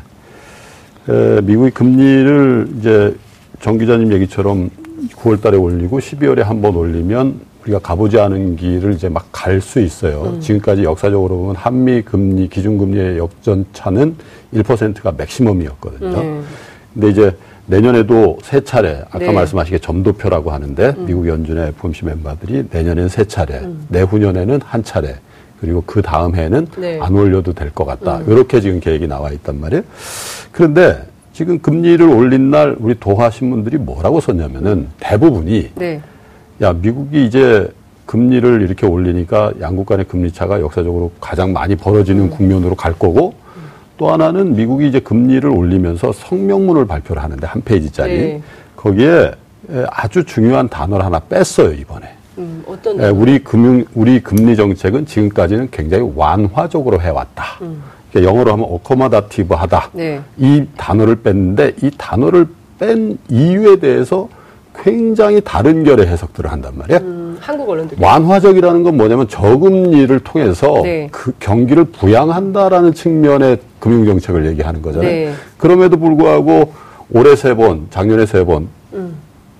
Speaker 6: 미국이 금리를 이제 정 기자님 얘기처럼 9월 달에 올리고 12월에 한 번 올리면 우리가 가보지 않은 길을 이제 막 갈 수 있어요. 지금까지 역사적으로 보면 한미 금리, 기준 금리의 역전차는 1%가 맥시멈이었거든요.
Speaker 2: 네.
Speaker 6: 근데 이제 내년에도 세 차례, 아까
Speaker 2: 네.
Speaker 6: 말씀하시게 점도표라고 하는데 미국 연준의 FOMC 멤버들이 내년엔 세 차례, 내후년에는 한 차례, 그리고 그 다음 해에는
Speaker 2: 네.
Speaker 6: 안 올려도 될 것 같다. 이렇게 지금 계획이 나와 있단 말이에요. 그런데 지금 금리를 올린 날 우리 도하 신문들이 뭐라고 썼냐면은 대부분이
Speaker 2: 네.
Speaker 6: 야 미국이 이제 금리를 이렇게 올리니까 양국 간의 금리 차가 역사적으로 가장 많이 벌어지는
Speaker 2: 음.
Speaker 6: 국면으로 갈 거고 또 하나는 미국이 이제 금리를 올리면서 성명문을 발표를 하는데 한 페이지짜리
Speaker 2: 네.
Speaker 6: 거기에 에, 아주 중요한 단어를 하나 뺐어요 이번에
Speaker 2: 음, 어떤
Speaker 6: 에, 우리 금융 우리 금리 정책은 지금까지는 굉장히 완화적으로 해왔다. 그러니까 영어로 하면 어코마다티브하다.
Speaker 2: 네.
Speaker 6: 이 단어를 뺐는데 이 단어를 뺀 이유에 대해서 굉장히 다른 결의 해석들을 한단 말이야.
Speaker 2: 음, 한국 언론들
Speaker 6: 완화적이라는 건 뭐냐면 저금리를 통해서
Speaker 2: 네.
Speaker 6: 그 경기를 부양한다라는 측면의 금융 정책을 얘기하는 거잖아요.
Speaker 2: 네.
Speaker 6: 그럼에도 불구하고 올해 세 번, 작년에 세 번,
Speaker 2: 음.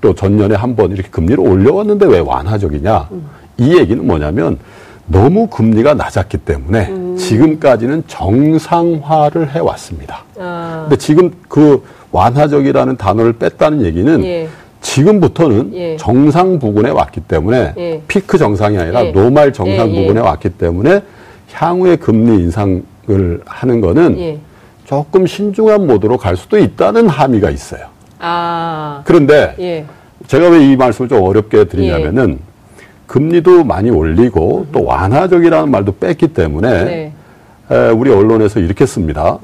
Speaker 6: 또 전년에 한 번 이렇게 금리를 올려왔는데 왜 완화적이냐?
Speaker 2: 음.
Speaker 6: 이 얘기는 뭐냐면 너무 금리가 낮았기 때문에
Speaker 2: 음.
Speaker 6: 지금까지는 정상화를 해왔습니다.
Speaker 2: 아,
Speaker 6: 근데 지금 그 완화적이라는 단어를 뺐다는 얘기는
Speaker 2: 예.
Speaker 6: 지금부터는
Speaker 2: 예.
Speaker 6: 정상 부근에 왔기 때문에
Speaker 2: 예.
Speaker 6: 피크 정상이 아니라
Speaker 2: 예.
Speaker 6: 노말 정상
Speaker 2: 예, 예.
Speaker 6: 부근에 왔기 때문에 향후에 금리 인상을 하는 거는
Speaker 2: 예.
Speaker 6: 조금 신중한 모드로 갈 수도 있다는 함의가 있어요.
Speaker 2: 아,
Speaker 6: 그런데
Speaker 2: 예.
Speaker 6: 제가 왜 이 말씀을 좀 어렵게 드리냐면은 금리도 많이 올리고 또 완화적이라는 말도 뺐기 때문에
Speaker 2: 네.
Speaker 6: 에, 우리 언론에서 이렇게 씁니다.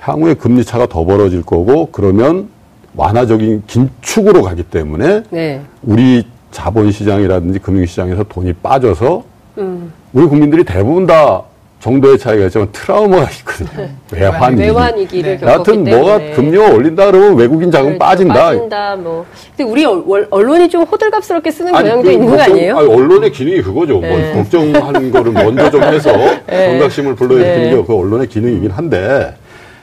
Speaker 6: 향후에 금리 차가 더 벌어질 거고 그러면 완화적인 긴축으로 가기 때문에
Speaker 2: 네.
Speaker 6: 우리 자본시장이라든지 금융시장에서 돈이 빠져서
Speaker 2: 음.
Speaker 6: 우리 국민들이 대부분 다 정도의 차이가 있지만 트라우마가 있거든요. 외환위기.
Speaker 2: 외환위기를
Speaker 5: 네.
Speaker 2: 겪었기 때문에.
Speaker 6: 뭐가 금리가 올린다 그러면 외국인 자금
Speaker 2: 그렇죠.
Speaker 6: 빠진다.
Speaker 2: 빠진다, 뭐. 근데 우리 언론이 좀 호들갑스럽게 쓰는 경향도
Speaker 6: 그
Speaker 2: 있는 거
Speaker 6: 걱정-
Speaker 2: 아니에요?
Speaker 6: 아니, 언론의 기능이 그거죠.
Speaker 2: 네.
Speaker 6: 뭐 걱정하는 거를 먼저 좀 해서 경각심을 불러일으키는
Speaker 2: 네.
Speaker 6: 게그 언론의 기능이긴 한데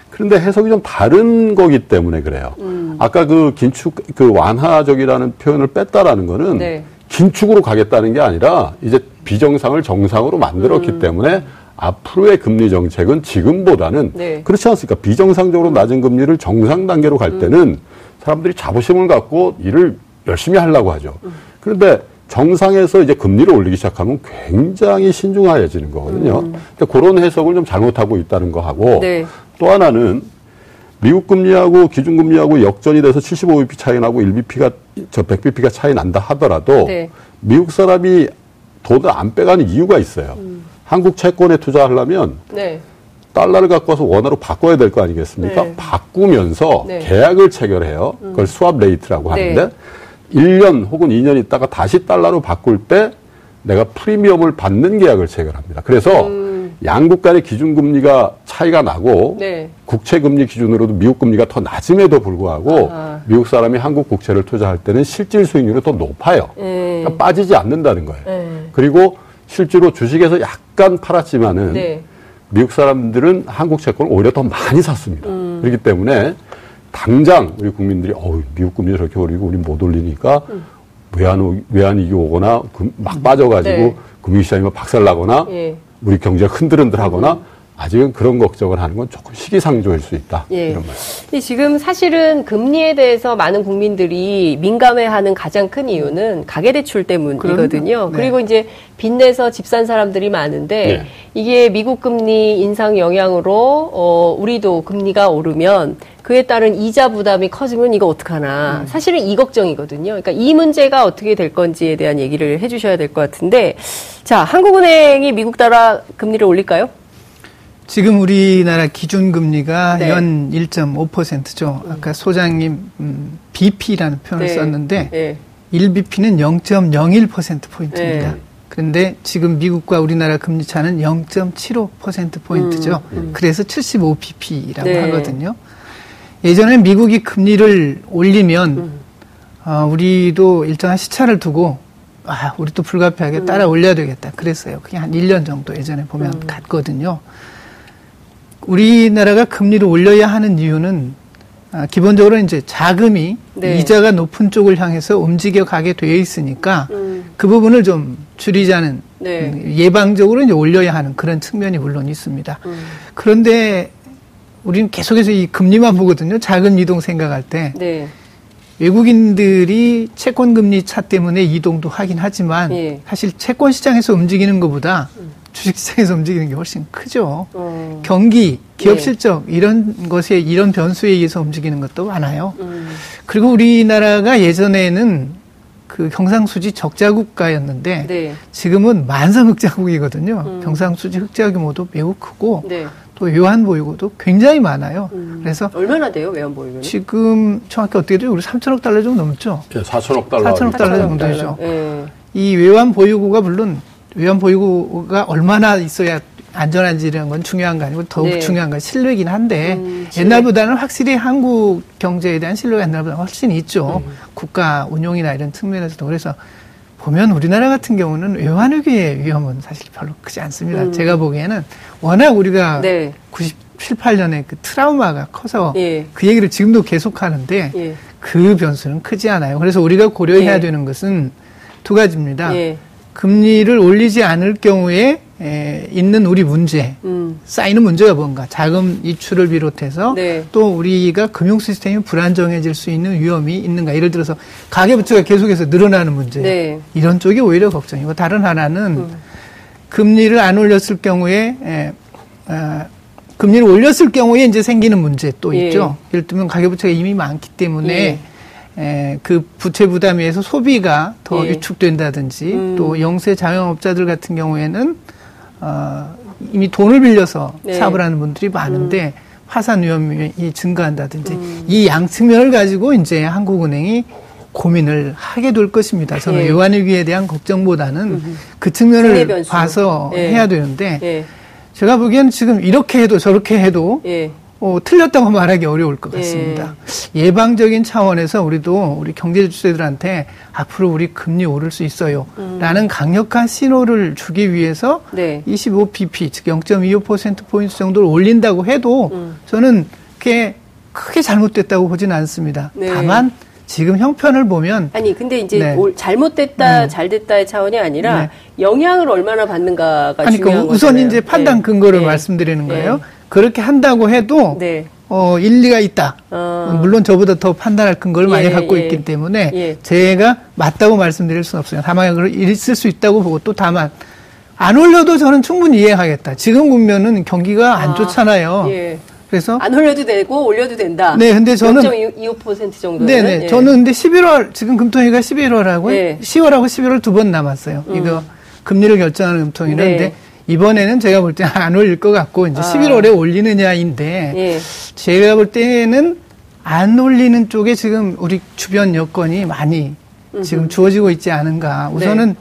Speaker 6: 그런데 해석이 좀 다른 거기 때문에 그래요.
Speaker 2: 음.
Speaker 6: 아까 그 긴축 그 완화적이라는 표현을 뺐다라는 거는
Speaker 2: 네.
Speaker 6: 긴축으로 가겠다는 게 아니라 이제 비정상을 정상으로 만들었기
Speaker 2: 음.
Speaker 6: 때문에 앞으로의 금리 정책은 지금보다는
Speaker 2: 네.
Speaker 6: 그렇지 않습니까? 비정상적으로 낮은 금리를 정상 단계로 갈 때는 사람들이 자부심을 갖고 일을 열심히 하려고 하죠. 그런데 정상에서 이제 금리를 올리기 시작하면 굉장히 신중해지는 거거든요. 근데 그런 해석을 좀 잘못하고 있다는 거 하고
Speaker 2: 네.
Speaker 6: 또 하나는 미국 금리하고 기준 금리하고 역전이 돼서 75bp 차이 나고 1bp가 저 100bp가 차이 난다 하더라도
Speaker 2: 네.
Speaker 6: 미국 사람이 돈을 안 빼가는 이유가 있어요. 한국 채권에 투자하려면
Speaker 2: 네.
Speaker 6: 달러를 갖고 와서 원화로 바꿔야 될 거 아니겠습니까?
Speaker 2: 네.
Speaker 6: 바꾸면서
Speaker 2: 네.
Speaker 6: 계약을 체결해요. 그걸 swap rate라고
Speaker 2: 네.
Speaker 6: 하는데 1년 혹은 2년 있다가 다시 달러로 바꿀 때 내가 프리미엄을 받는 계약을 체결합니다. 그래서 양국 간의 기준금리가 차이가 나고
Speaker 2: 음. 네.
Speaker 6: 국채금리 기준으로도 미국 금리가 더 낮음에도 불구하고
Speaker 2: 아하.
Speaker 6: 미국 사람이 한국 국채를 투자할 때는 실질 수익률이 더 높아요.
Speaker 2: 네.
Speaker 6: 그러니까 빠지지 않는다는 거예요.
Speaker 2: 네.
Speaker 6: 그리고 실제로 주식에서 약간 팔았지만은
Speaker 2: 네.
Speaker 6: 미국 사람들은 한국 채권을 오히려 더 많이 샀습니다.
Speaker 2: 음.
Speaker 6: 그렇기 때문에 당장 우리 국민들이 어우 미국 금리 저렇게 오르고 우리 못 올리니까
Speaker 2: 음.
Speaker 6: 외환 외환 위기 오거나 금- 막 빠져가지고
Speaker 2: 네.
Speaker 6: 금융시장이 막 박살나거나
Speaker 2: 예.
Speaker 6: 우리 경제가 흔들흔들하거나 아직은 그런 걱정을 하는 건 조금 시기상조일 수 있다
Speaker 2: 예.
Speaker 6: 이런.
Speaker 2: 근데 지금 사실은 금리에 대해서 많은 국민들이 민감해하는 가장 큰 이유는 가계대출 때문이거든요.
Speaker 5: 네.
Speaker 2: 그리고 이제 빚내서 집 산 사람들이 많은데
Speaker 6: 네.
Speaker 2: 이게 미국 금리 인상 영향으로 어, 우리도 금리가 오르면 그에 따른 이자 부담이 커지면 이거 어떡하나.
Speaker 5: 음.
Speaker 2: 사실은 이 걱정이거든요. 그러니까 이 문제가 어떻게 될 건지에 대한 얘기를 해주셔야 될 것 같은데 자, 한국은행이 미국 달러 금리를 올릴까요?
Speaker 5: 지금 우리나라 기준금리가
Speaker 2: 네.
Speaker 5: 연 1.5%죠. 아까 소장님 음, BP라는 표현을
Speaker 2: 네.
Speaker 5: 썼는데
Speaker 2: 네.
Speaker 5: 1BP는 0.01%포인트입니다.
Speaker 2: 네.
Speaker 5: 그런데 지금 미국과 우리나라 금리 차는 0.75%포인트죠. 그래서 75BP라고
Speaker 2: 네.
Speaker 5: 하거든요. 예전에 미국이 금리를 올리면 어, 우리도 일정한 시차를 두고 아, 우리도 불가피하게 따라 올려야 되겠다. 그랬어요. 그게 한 1년 정도 예전에 보면 갔거든요. 우리나라가 금리를 올려야 하는 이유는 아, 기본적으로 이제 자금이
Speaker 2: 네.
Speaker 5: 이자가 높은 쪽을 향해서 움직여 가게 되어 있으니까
Speaker 2: 음.
Speaker 5: 그 부분을 좀 줄이자는
Speaker 2: 네.
Speaker 5: 음, 예방적으로 이제 올려야 하는 그런 측면이 물론 있습니다.
Speaker 2: 음.
Speaker 5: 그런데 우리는 계속해서 이 금리만 보거든요. 자금 이동 생각할 때
Speaker 2: 네.
Speaker 5: 외국인들이 채권 금리 차 때문에 이동도 하긴 하지만
Speaker 2: 예.
Speaker 5: 사실 채권 시장에서 움직이는 것보다 주식 시장에서 움직이는 게 훨씬 크죠.
Speaker 2: 어.
Speaker 5: 경기, 기업
Speaker 2: 예.
Speaker 5: 실적 이런 것에 이런 변수에 의해서 움직이는 것도 많아요.
Speaker 2: 음.
Speaker 5: 그리고 우리나라가 예전에는 그 경상수지 적자 국가였는데
Speaker 2: 네.
Speaker 5: 지금은 만성 흑자국이거든요.
Speaker 2: 음.
Speaker 5: 경상수지 흑자 규모도 매우 크고
Speaker 2: 네.
Speaker 5: 또 요한 보유고도 굉장히 많아요.
Speaker 2: 음.
Speaker 5: 그래서
Speaker 2: 얼마나 돼요 외환 보유고는?
Speaker 5: 지금 정확히 어떻게 돼요? 우리 3천억 달러 정도 넘죠.
Speaker 6: 예, 4천억 달러.
Speaker 5: 4천억 달러 정도. 되죠.
Speaker 2: 예.
Speaker 5: 이 외환 보유고가 물론 외환 보유고가 얼마나 있어야 안전한지라는 건 중요한 거 아니고 더욱
Speaker 2: 네.
Speaker 5: 중요한 건 신뢰이긴 한데
Speaker 2: 음, 신뢰.
Speaker 5: 옛날보다는 확실히 한국 경제에 대한 신뢰가 옛날보다 훨씬 있죠.
Speaker 2: 음.
Speaker 5: 국가 운용이나 이런 측면에서도 그래서 보면 우리나라 같은 경우는 외환 위기의 위험은 사실 별로 크지 않습니다.
Speaker 2: 음.
Speaker 5: 제가 보기에는 워낙 우리가
Speaker 2: 네.
Speaker 5: 97, 8년에 그 트라우마가 커서
Speaker 2: 예.
Speaker 5: 그 얘기를 지금도 계속 하는데
Speaker 2: 예.
Speaker 5: 그 변수는 크지 않아요. 그래서 우리가 고려해야
Speaker 2: 예.
Speaker 5: 되는 것은 두 가지입니다.
Speaker 2: 예.
Speaker 5: 금리를 올리지 않을 경우에 에, 있는 우리 문제,
Speaker 2: 음.
Speaker 5: 쌓이는 문제가 뭔가, 자금 이출을 비롯해서
Speaker 2: 네.
Speaker 5: 또 우리가 금융 시스템이 불안정해질 수 있는 위험이 있는가. 예를 들어서 가계부채가 계속해서 늘어나는 문제.
Speaker 2: 네.
Speaker 5: 이런 쪽이 오히려 걱정이고 다른 하나는
Speaker 2: 음.
Speaker 5: 금리를 안 올렸을 경우에 에, 아, 금리를 올렸을 경우에 이제 생기는 문제 또
Speaker 2: 예.
Speaker 5: 있죠. 예를 들면 가계부채가 이미 많기 때문에
Speaker 2: 예.
Speaker 5: 에, 그 부채 부담에 의해서 소비가 더
Speaker 2: 예.
Speaker 5: 위축된다든지
Speaker 2: 음.
Speaker 5: 또 영세 자영업자들 같은 경우에는 어, 이미 돈을 빌려서
Speaker 2: 네.
Speaker 5: 사업을 하는 분들이 많은데 화산 위험이 증가한다든지
Speaker 2: 음.
Speaker 5: 이 양측면을 가지고 이제 한국은행이 고민을 하게 될 것입니다. 저는
Speaker 2: 예.
Speaker 5: 외환위기에 대한 걱정보다는 그
Speaker 2: 국내
Speaker 5: 측면을. 봐서
Speaker 2: 예.
Speaker 5: 해야 되는데
Speaker 2: 예.
Speaker 5: 제가 보기에는 지금 이렇게 해도 저렇게 해도
Speaker 2: 예.
Speaker 5: 어, 틀렸다고 말하기 어려울 것
Speaker 2: 예.
Speaker 5: 같습니다. 예 방적인 차원에서 우리도 우리 경제 주체들한테 앞으로 우리 금리 오를 수 있어요. 라는 강력한 신호를 주기 위해서
Speaker 2: 음. 네.
Speaker 5: 25pp, 즉 0.25%포인트 정도를 올린다고 해도
Speaker 2: 음.
Speaker 5: 저는 그게 크게 잘못됐다고 보진 않습니다.
Speaker 2: 네.
Speaker 5: 다만 지금 형편을 보면
Speaker 2: 아니 근데 이제
Speaker 5: 네.
Speaker 2: 올- 잘못됐다 잘됐다의 차원이 아니라
Speaker 5: 네.
Speaker 2: 영향을 얼마나 받는가가
Speaker 5: 아니,
Speaker 2: 중요한
Speaker 5: 그 우선
Speaker 2: 거잖아요.
Speaker 5: 이제 판단
Speaker 2: 네.
Speaker 5: 근거를
Speaker 2: 네.
Speaker 5: 말씀드리는 거예요.
Speaker 2: 네.
Speaker 5: 그렇게 한다고 해도
Speaker 2: 네.
Speaker 5: 어, 일리가 있다.
Speaker 2: 어.
Speaker 5: 물론 저보다 더 판단할 근거를 많이
Speaker 2: 예,
Speaker 5: 갖고
Speaker 2: 예.
Speaker 5: 있기 때문에
Speaker 2: 예.
Speaker 5: 제가 맞다고 말씀드릴 수는 없어요. 다만 그걸 있을 수 있다고 보고 또 다만 안 올려도 저는 충분히 이해하겠다. 지금 보면은 경기가 안
Speaker 2: 아,
Speaker 5: 좋잖아요.
Speaker 2: 예.
Speaker 5: 그래서
Speaker 2: 안 올려도 되고 올려도 된다.
Speaker 5: 네, 근데 저는-
Speaker 2: 0.25% 정도는.
Speaker 5: 네네.
Speaker 2: 예.
Speaker 5: 저는 근데 11월, 지금 금통위가 11월하고
Speaker 2: 네.
Speaker 5: 10월하고 11월 두 번 남았어요. 이거 금리를 결정하는 금통위는.
Speaker 2: 네.
Speaker 5: 근데 이번에는 제가 볼 때 안 올릴 것 같고 이제
Speaker 2: 아.
Speaker 5: 11월에 올리느냐인데
Speaker 2: 예.
Speaker 5: 제가 볼 때는 안 올리는 쪽에 지금 우리 주변 여건이 많이 지금 주어지고 있지 않은가. 우선은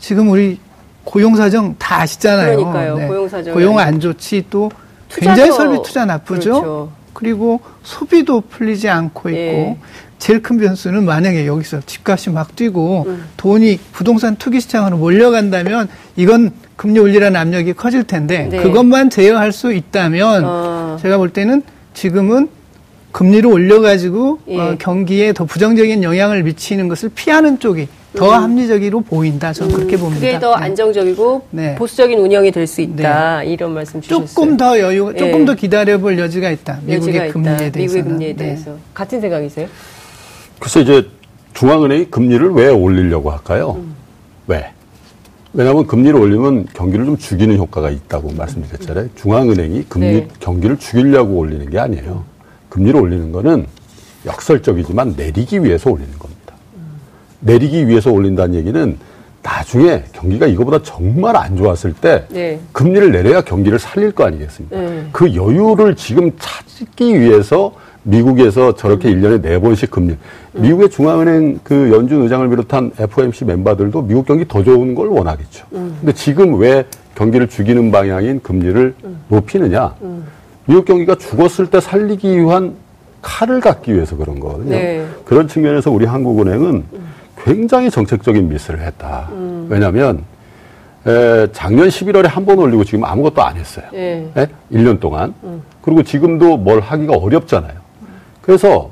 Speaker 5: 지금 우리 고용 사정 다 아시잖아요.
Speaker 2: 네. 그러니까요. 고용 사정이
Speaker 5: 고용 안안 좋지 또 굉장히 설비 투자 나쁘죠.
Speaker 2: 그렇죠.
Speaker 5: 그리고 소비도 풀리지 않고 있고
Speaker 2: 예.
Speaker 5: 제일 큰 변수는 만약에 여기서 집값이 막 뛰고
Speaker 2: 음.
Speaker 5: 돈이 부동산 투기 시장으로 몰려간다면 이건 금리 올리라는 압력이 커질 텐데
Speaker 2: 네.
Speaker 5: 그것만 제어할 수 있다면
Speaker 2: 어.
Speaker 5: 제가 볼 때는 지금은 금리를 올려가지고
Speaker 2: 예.
Speaker 5: 어, 경기에 더 부정적인 영향을 미치는 것을 피하는 쪽이 더 합리적으로 보인다. 저는 그렇게 봅니다.
Speaker 2: 음. 그게 더
Speaker 5: 네.
Speaker 2: 안정적이고
Speaker 5: 네.
Speaker 2: 보수적인 운영이 될 수 있다. 이런 말씀 주셨어요.
Speaker 5: 조금 더 여유, 조금
Speaker 2: 예.
Speaker 5: 더 기다려볼 여지가 있다. 미국의
Speaker 2: 여지가
Speaker 5: 금리에
Speaker 2: 있다.
Speaker 5: 대해서.
Speaker 2: 미국의 금리에 대해서 같은 생각이세요?
Speaker 6: 그래서 이제 중앙은행이 금리를 왜 올리려고 할까요?
Speaker 2: 음.
Speaker 6: 왜? 왜냐하면 금리를 올리면 경기를 좀 죽이는 효과가 있다고 말씀드렸잖아요. 중앙은행이 금리
Speaker 2: 네.
Speaker 6: 경기를 죽이려고 올리는 게 아니에요. 금리를 올리는 거는 역설적이지만 내리기 위해서 올리는 겁니다. 내리기 위해서 올린다는 얘기는 나중에 경기가 이거보다 정말 안 좋았을 때
Speaker 2: 네.
Speaker 6: 금리를 내려야 경기를 살릴 거 아니겠습니까?
Speaker 2: 네.
Speaker 6: 그 여유를 지금 찾기 위해서 미국에서 저렇게 일 1년에 네 번씩 금리. 미국의 중앙은행 그 연준 의장을 비롯한 FOMC 멤버들도 미국 경기 더 좋은 걸 원하겠죠. 근데 지금 왜 경기를 죽이는 방향인 금리를 높이느냐? 미국 경기가 죽었을 때 살리기 위한 칼을 갖기 위해서 그런 거거든요.
Speaker 2: 네.
Speaker 6: 그런 측면에서 우리 한국은행은 굉장히 정책적인 미스를 했다. 왜냐하면 에, 작년 11월에 한 번 올리고 지금 아무것도 안 했어요.
Speaker 2: 예.
Speaker 6: 예? 1년 동안. 그리고 지금도 뭘 하기가 어렵잖아요. 그래서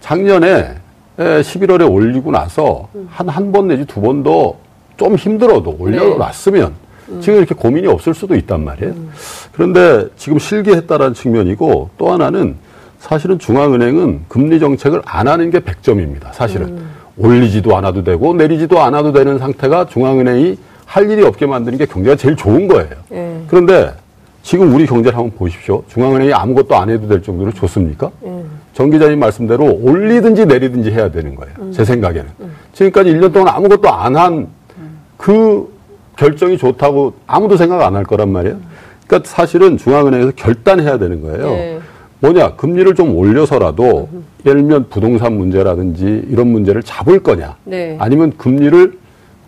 Speaker 6: 작년에 에, 11월에 올리고 나서 한 한 번 내지 두 번 더 좀 힘들어도 올려놨으면 지금 이렇게 고민이 없을 수도 있단 말이에요. 그런데 지금 실기했다라는 측면이고 또 하나는 사실은 중앙은행은 금리 정책을 안 하는 게 100점입니다. 사실은. 올리지도 않아도 되고 내리지도 않아도 되는 상태가 중앙은행이 할 일이 없게 만드는 게 경제가 제일 좋은 거예요.
Speaker 2: 예.
Speaker 6: 그런데 지금 우리 경제를 한번 보십시오. 중앙은행이 아무것도 안 해도 될 정도로 좋습니까? 정 기자님 말씀대로 올리든지 내리든지 해야 되는 거예요. 제 생각에는. 지금까지 1년 동안 아무것도 안 한 그 결정이 좋다고 아무도 생각 안 할 거란 말이에요. 그러니까 사실은 중앙은행에서 결단해야 되는 거예요.
Speaker 2: 네.
Speaker 6: 뭐냐, 금리를 좀 올려서라도 예를 들면 부동산 문제라든지 이런 문제를 잡을 거냐.
Speaker 2: 네.
Speaker 6: 아니면 금리를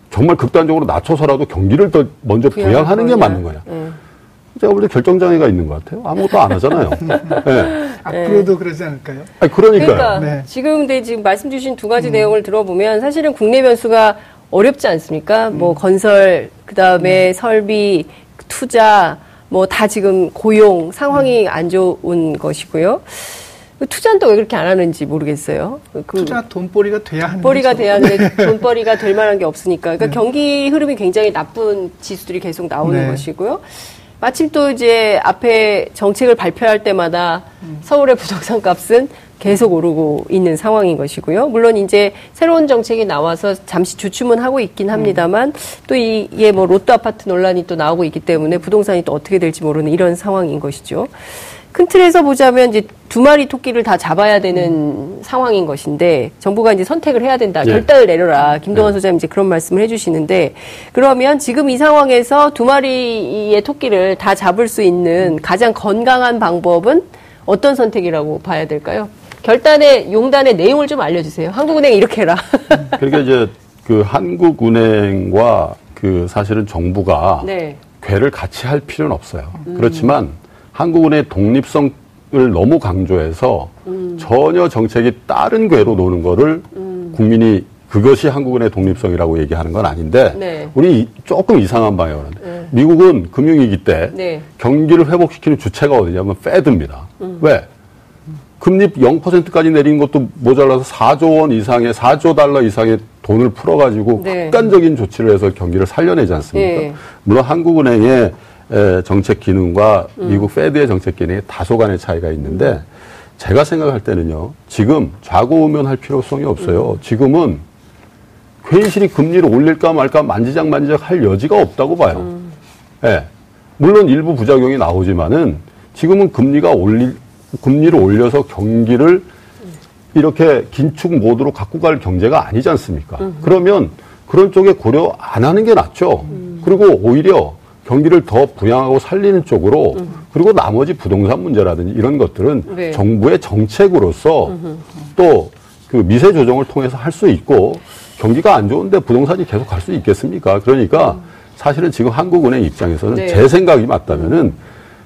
Speaker 6: 정말 극단적으로 낮춰서라도 경기를 더 먼저 부양하는 게
Speaker 2: 거냐.
Speaker 6: 맞는 거냐.
Speaker 2: 예.
Speaker 6: 제가 볼 때 결정장애가 있는 것 같아요. 아무것도 안 하잖아요. 네.
Speaker 5: 앞으로도 그러지 않을까요?
Speaker 6: 아니, 그러니까요.
Speaker 2: 그러니까
Speaker 5: 네.
Speaker 2: 지금 근데 지금 말씀 주신 두 가지 내용을 들어보면 사실은 국내 변수가 어렵지 않습니까? 뭐 건설 그 다음에 설비 투자 뭐 다 지금 고용 상황이 안 좋은 것이고요. 그 투자는 또 왜 그렇게 안 하는지 모르겠어요. 그
Speaker 5: 투자 돈벌이가 돼야 하는
Speaker 2: 돈벌이가
Speaker 5: 거죠.
Speaker 2: 돼야 하는데 돈벌이가 될 만한 게 없으니까. 그러니까 경기 흐름이 굉장히 나쁜 지수들이 계속 나오는
Speaker 5: 네.
Speaker 2: 것이고요. 마침 또 이제 앞에 정책을 발표할 때마다 서울의 부동산 값은 계속 오르고 있는 상황인 것이고요. 물론 이제 새로운 정책이 나와서 잠시 주춤은 하고 있긴 합니다만 또 이게 뭐 로또 아파트 논란이 또 나오고 있기 때문에 부동산이 또 어떻게 될지 모르는 이런 상황인 것이죠. 큰 틀에서 보자면 이제 두 마리 토끼를 다 잡아야 되는 상황인 것인데 정부가 이제 선택을 해야 된다.
Speaker 6: 예.
Speaker 2: 결단을 내려라. 김동완 소장님 이제 그런 말씀을 해주시는데 그러면 지금 이 상황에서 두 마리의 토끼를 다 잡을 수 있는 가장 건강한 방법은 어떤 선택이라고 봐야 될까요? 결단의 용단의 내용을 좀 알려주세요. 한국은행 이렇게 해라.
Speaker 6: 그러니까 이제 그 한국은행과 그 사실은 정부가
Speaker 2: 네.
Speaker 6: 괴를 같이 할 필요는 없어요. 그렇지만 한국은행의 독립성을 너무 강조해서 전혀 정책이 다른 궤로 노는 거를 국민이 그것이 한국은행의 독립성이라고 얘기하는 건 아닌데
Speaker 2: 네.
Speaker 6: 우리 이- 조금 이상한 방향으로 하는데 미국은 금융위기 때
Speaker 2: 네.
Speaker 6: 경기를 회복시키는 주체가 어디냐면 페드입니다.
Speaker 2: 음.
Speaker 6: 왜? 금리 0%까지 내린 것도 모자라서 4조 원 이상의 4조 달러 이상의 돈을 풀어가지고
Speaker 2: 네.
Speaker 6: 극단적인 조치를 해서 경기를 살려내지 않습니까?
Speaker 2: 네.
Speaker 6: 물론 한국은행의 에, 정책 기능과 미국 페드의 정책 기능에 다소간의 차이가 있는데 제가 생각할 때는요. 지금 좌고우면할 필요성이 없어요. 지금은 괜시리 금리를 올릴까 말까 만지작 만지작 할 여지가 없다고 봐요. 예. 물론 일부 부작용이 나오지만은 지금은 금리가 올리 금리를 올려서 경기를 이렇게 긴축 모드로 갖고 갈 경제가 아니지 않습니까? 그러면 그런 쪽에 고려 안 하는 게 낫죠. 그리고 오히려 경기를 더 부양하고 살리는 쪽으로 그리고 나머지 부동산 문제라든지 이런 것들은
Speaker 2: 네.
Speaker 6: 정부의 정책으로서 또그 미세 조정을 통해서 할 수 있고 경기가 안 좋은데 부동산이 계속 갈 수 있겠습니까? 그러니까 사실은 지금 한국은행 입장에서는
Speaker 2: 네.
Speaker 6: 제 생각이 맞다면은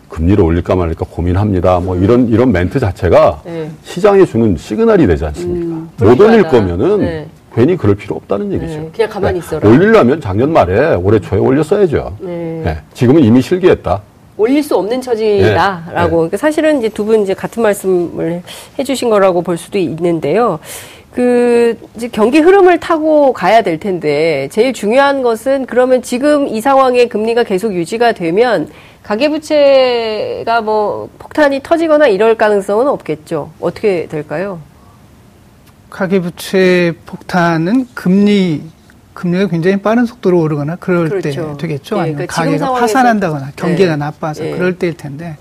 Speaker 6: 금리를 올릴까 말까 고민합니다. 뭐 이런 이런 멘트 자체가
Speaker 2: 네.
Speaker 6: 시장에 주는 시그널이 되지 않습니까?
Speaker 2: 음,
Speaker 6: 못 올릴. 거면은
Speaker 2: 네.
Speaker 6: 괜히 그럴 필요 없다는 얘기죠.
Speaker 2: 네, 그냥 가만히 있어라.
Speaker 6: 올리려면 작년 말에 올해 초에 올렸어야죠.
Speaker 2: 네.
Speaker 6: 네, 지금은 이미 실기했다.
Speaker 2: 올릴 수 없는 처지다라고.
Speaker 6: 네.
Speaker 2: 그러니까 사실은 이제 두 분 이제 같은 말씀을 해주신 거라고 볼 수도 있는데요. 그 이제 경기 흐름을 타고 가야 될 텐데 제일 중요한 것은 그러면 지금 이 상황에 금리가 계속 유지가 되면 가계부채가 뭐 폭탄이 터지거나 이럴 가능성은 없겠죠. 어떻게 될까요?
Speaker 5: 가계부채 폭탄은 금리 금리가 굉장히 빠른 속도로 오르거나 그럴
Speaker 2: 그렇죠.
Speaker 5: 때 되겠죠.
Speaker 2: 예,
Speaker 5: 아니면
Speaker 2: 그러니까
Speaker 5: 가계가 파산한다거나 경기가
Speaker 2: 예.
Speaker 5: 나빠서
Speaker 2: 예.
Speaker 5: 그럴 때일 텐데